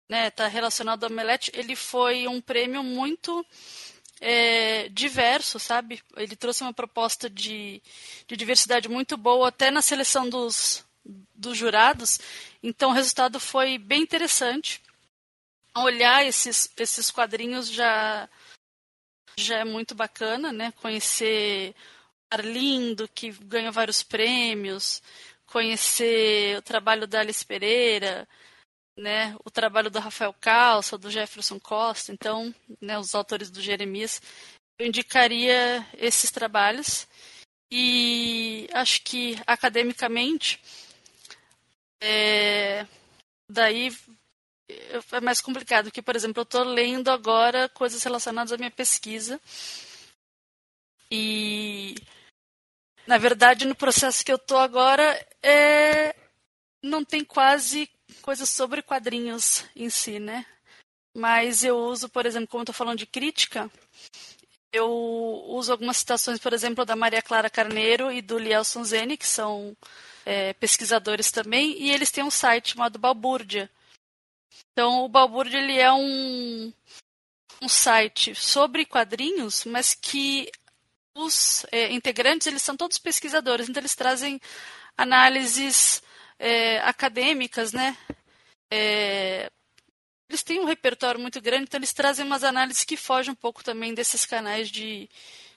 né, tá relacionado ao Omelete, ele foi um prêmio muito é, diverso, sabe? Ele trouxe uma proposta de, de diversidade muito boa, até na seleção dos, dos jurados. Então, o resultado foi bem interessante olhar esses, esses quadrinhos já, já é muito bacana, né? Conhecer Arlindo, que ganhou vários prêmios, conhecer o trabalho da Alice Pereira, né? O trabalho do Rafael Calça, do Jefferson Costa, então, né, os autores do Jeremias. Eu indicaria esses trabalhos e acho que academicamente é, daí é mais complicado, porque, por exemplo, eu estou lendo agora coisas relacionadas à minha pesquisa. E, na verdade, no processo que eu estou agora, é... não tem quase coisas sobre quadrinhos em si, né? Mas eu uso, por exemplo, como estou falando de crítica, eu uso algumas citações, por exemplo, da Maria Clara Carneiro e do Lielson Zene, que são é, pesquisadores também, e eles têm um site chamado Balbúrdia, então, o Balbúrdia ele é um, um site sobre quadrinhos, mas que os é, integrantes eles são todos pesquisadores, então eles trazem análises é, acadêmicas, né? É, eles têm um repertório muito grande, então eles trazem umas análises que fogem um pouco também desses canais de,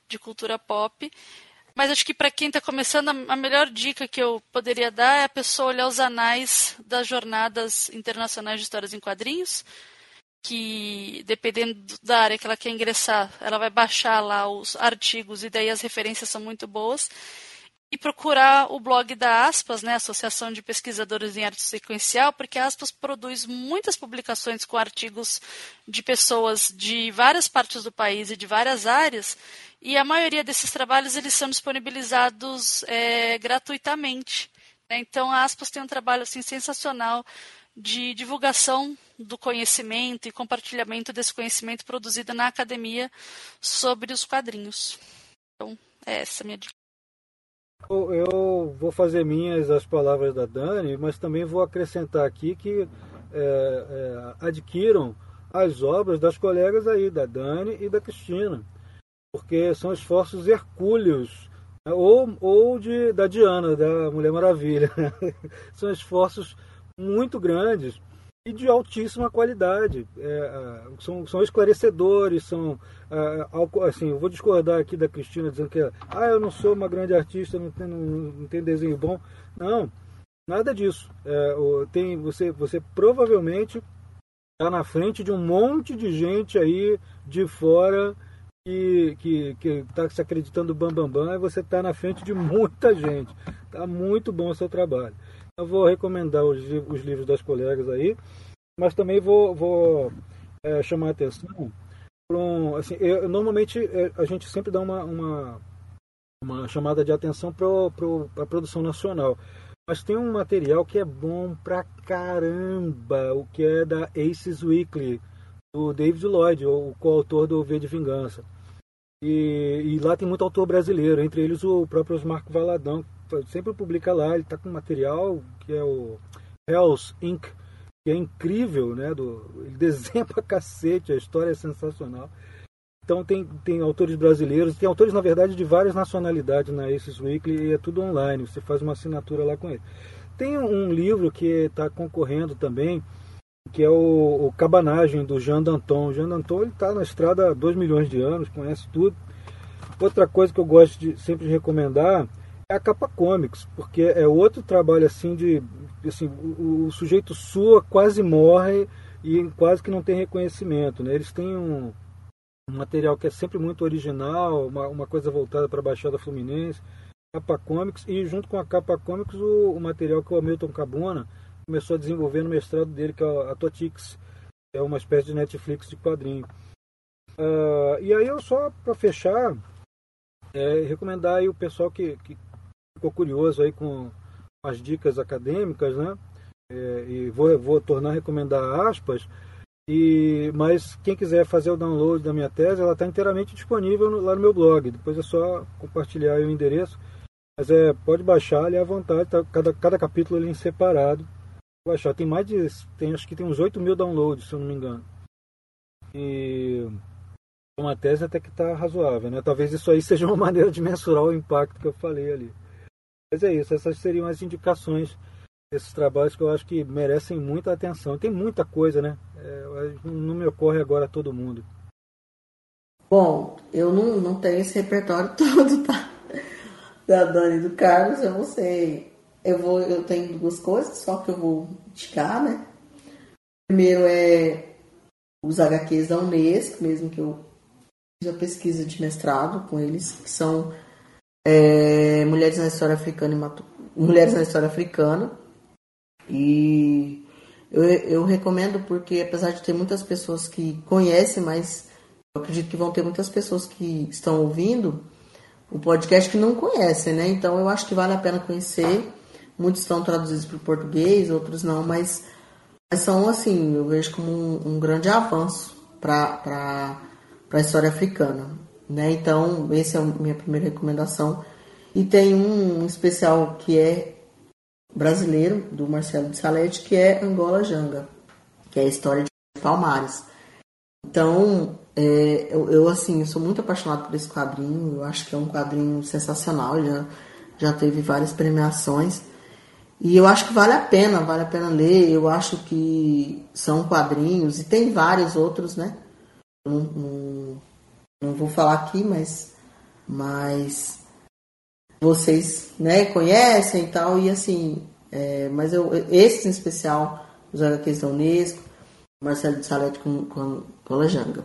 de cultura pop. Mas acho que para quem está começando, a melhor dica que eu poderia dar é a pessoa olhar os anais das jornadas internacionais de histórias em quadrinhos, que dependendo da área que ela quer ingressar, ela vai baixar lá os artigos e daí as referências são muito boas. E procurar o blog da Aspas, né, Associação de Pesquisadores em Arte Sequencial, porque a Aspas produz muitas publicações com artigos de pessoas de várias partes do país e de várias áreas, e a maioria desses trabalhos eles são disponibilizados é, gratuitamente. Né? Então, a Aspas tem um trabalho assim, sensacional de divulgação do conhecimento e compartilhamento desse conhecimento produzido na academia sobre os quadrinhos. Então, é essa a minha dica. Eu vou fazer minhas as palavras da Dani, mas também vou acrescentar aqui que é, é, adquiram as obras das colegas aí, da Dani e da Cristina porque são esforços hercúleos, né? ou, ou de, da Diana, da Mulher Maravilha. são esforços muito grandes e de altíssima qualidade. É, são, são esclarecedores, são. É, assim, eu vou discordar aqui da Cristina dizendo que ah, eu não sou uma grande artista, não tenho, não, tenho desenho bom. Não, nada disso. É, tem, você, você provavelmente Está na frente de um monte de gente aí de fora que que está se acreditando bam bam bam e você está na frente de muita gente. Tá muito bom o seu trabalho. Eu vou recomendar os, os livros das colegas aí, mas também vou, vou é, chamar a atenção para um, assim, eu, normalmente é, a gente sempre dá uma, uma, uma chamada de atenção para a produção nacional. Mas tem um material que é bom pra caramba, o que é da Aces Weekly, do David Lloyd, o coautor do V de Vingança. E, e, lá tem muito autor brasileiro, entre eles o próprio Marco Valadão, sempre publica lá, ele está com material que é o Hells Inc., que é incrível, né? Do, ele desenha pra cacete, a história é sensacional. Então tem, tem autores brasileiros, tem autores, na verdade, de várias nacionalidades na Aces Weekly e é tudo online, você faz uma assinatura lá com ele. Tem um livro que está concorrendo também, que é o, o Cabanagem, do Jean Danton. O Jean Danton está na estrada há 2 milhões de anos, conhece tudo. Outra coisa que eu gosto de sempre de recomendar é a Capa Comics, porque é outro trabalho assim de. Assim, o, o sujeito sua, quase morre e quase que não tem reconhecimento. Né? Eles têm um, um material que é sempre muito original, uma, uma coisa voltada para a Baixada Fluminense, Capa Comics, e junto com a Capa Comics o, o material que o Hamilton Cabona começou a desenvolver no mestrado dele, que é a Totix, é uma espécie de Netflix de quadrinho. Uh, e aí eu só para fechar, é, recomendar aí o pessoal que, que ficou curioso aí com as dicas acadêmicas, né? É, e vou, vou tornar a recomendar aspas, e, mas quem quiser fazer o download da minha tese, ela está inteiramente disponível no, lá no meu blog. Depois é só compartilhar o endereço. Mas é, pode baixar ali à vontade, tá, cada, cada capítulo ali em separado. Baixar. Tem mais de. Tem, acho que tem uns 8 mil downloads, se eu não me engano. E uma tese até que está razoável, né? Talvez isso aí seja uma maneira de mensurar o impacto que eu falei ali. Mas é isso, essas seriam as indicações desses trabalhos que eu acho que merecem muita atenção. Tem muita coisa, né? É, não me ocorre agora todo mundo. Bom, eu não, não tenho esse repertório todo, tá? Da Dani do Carlos, eu não sei. Eu, vou, eu tenho duas coisas, só que eu vou indicar, né? Primeiro é os HQs da Unesco, mesmo que eu fiz a pesquisa de mestrado com eles, que são é, Mulheres na História Africana e. Mulheres na História Africana. E eu, eu recomendo porque, apesar de ter muitas pessoas que conhecem, mas eu acredito que vão ter muitas pessoas que estão ouvindo o podcast que não conhecem, né? Então eu acho que vale a pena conhecer. Muitos estão traduzidos para o português, outros não, mas, mas, são assim, eu vejo como um, um grande avanço para a história africana. Né? Então, essa é a minha primeira recomendação. E tem um especial que é brasileiro, do Marcelo de Salete, que é Angola Janga, que é a história de Palmares. Então, é, eu, eu, assim, eu sou muito apaixonado por esse quadrinho, eu acho que é um quadrinho sensacional, já, já teve várias premiações. E eu acho que vale a pena, vale a pena ler. Eu acho que são quadrinhos, e tem vários outros, né? Não, não, não vou falar aqui, mas, mas vocês né, conhecem e tal, e assim, é, mas eu, esses em especial, os HQs da Unesco, Marcelo de Salete com, com, com Lajanga.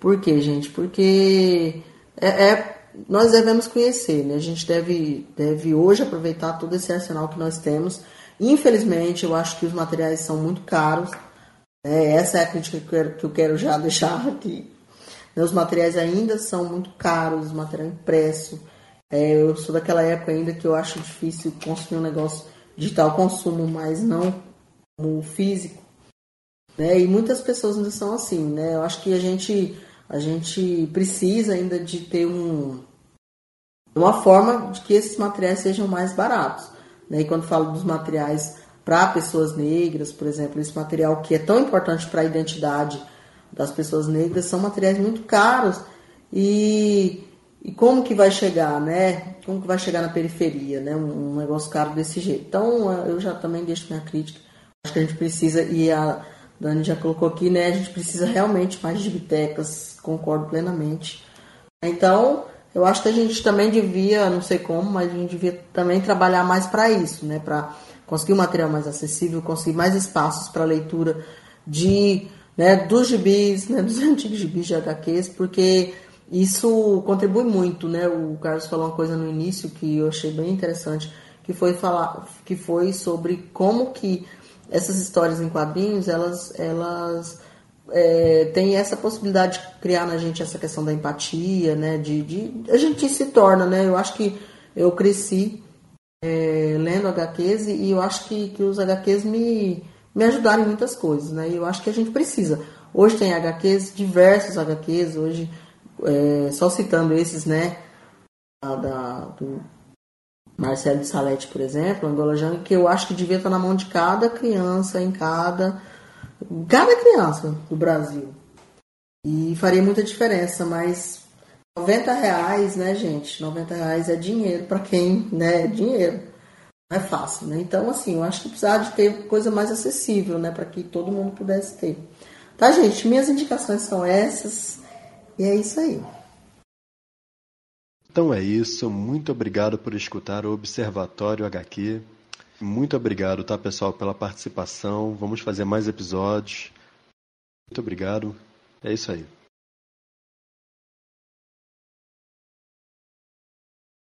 Por quê, gente? Porque é, é, nós devemos conhecer, né? A gente deve, deve hoje aproveitar todo esse arsenal que nós temos. Infelizmente, eu acho que os materiais são muito caros. Né? Essa é a crítica que eu quero, que eu quero já deixar aqui né, os materiais ainda são muito caros, o material impresso. É, eu sou daquela época ainda que eu acho difícil construir um negócio digital consumo, mas não como físico. Né? E muitas pessoas ainda são assim, né? Eu acho que a gente, a gente precisa ainda de ter um, uma forma de que esses materiais sejam mais baratos. Né? E quando falo dos materiais para pessoas negras, por exemplo, esse material que é tão importante para a identidade das pessoas negras são materiais muito caros e, e como que vai chegar, né? Como que vai chegar na periferia, né? Um, um, negócio caro desse jeito. Então eu já também deixo minha crítica. Acho que a gente precisa, e a Dani já colocou aqui, né? A gente precisa realmente mais de bibliotecas, concordo plenamente. Então, eu acho que a gente também devia, não sei como, mas a gente devia também trabalhar mais para isso, né? Para conseguir um material mais acessível, conseguir mais espaços para leitura de, né, dos gibis, né, dos antigos gibis de HQs, porque isso contribui muito, né? O Carlos falou uma coisa no início que eu achei bem interessante, que foi falar, que foi sobre como que essas histórias em quadrinhos, elas, elas é, têm essa possibilidade de criar na gente essa questão da empatia, né? De, de a gente se torna, né? Eu acho que eu cresci é, lendo HQs e eu acho que, que os HQs me, me ajudaram em muitas coisas, né? E eu acho que a gente precisa. Hoje tem HQs, diversos HQs, hoje, é, só citando esses, né? Da, do Marcelo de Salete, por exemplo, Angola Jang, que eu acho que devia estar na mão de cada criança, em cada, cada criança do Brasil. E faria muita diferença, mas 90 reais, né, gente? 90 reais é dinheiro para quem, né? É dinheiro. É fácil, né? Então, assim, eu acho que precisava de ter coisa mais acessível, né? Para que todo mundo pudesse ter. Tá, gente? Minhas indicações são essas. E é isso aí. Então é isso. Muito obrigado por escutar o Observatório HQ. Muito obrigado, tá, pessoal, pela participação. Vamos fazer mais episódios. Muito obrigado. É isso aí.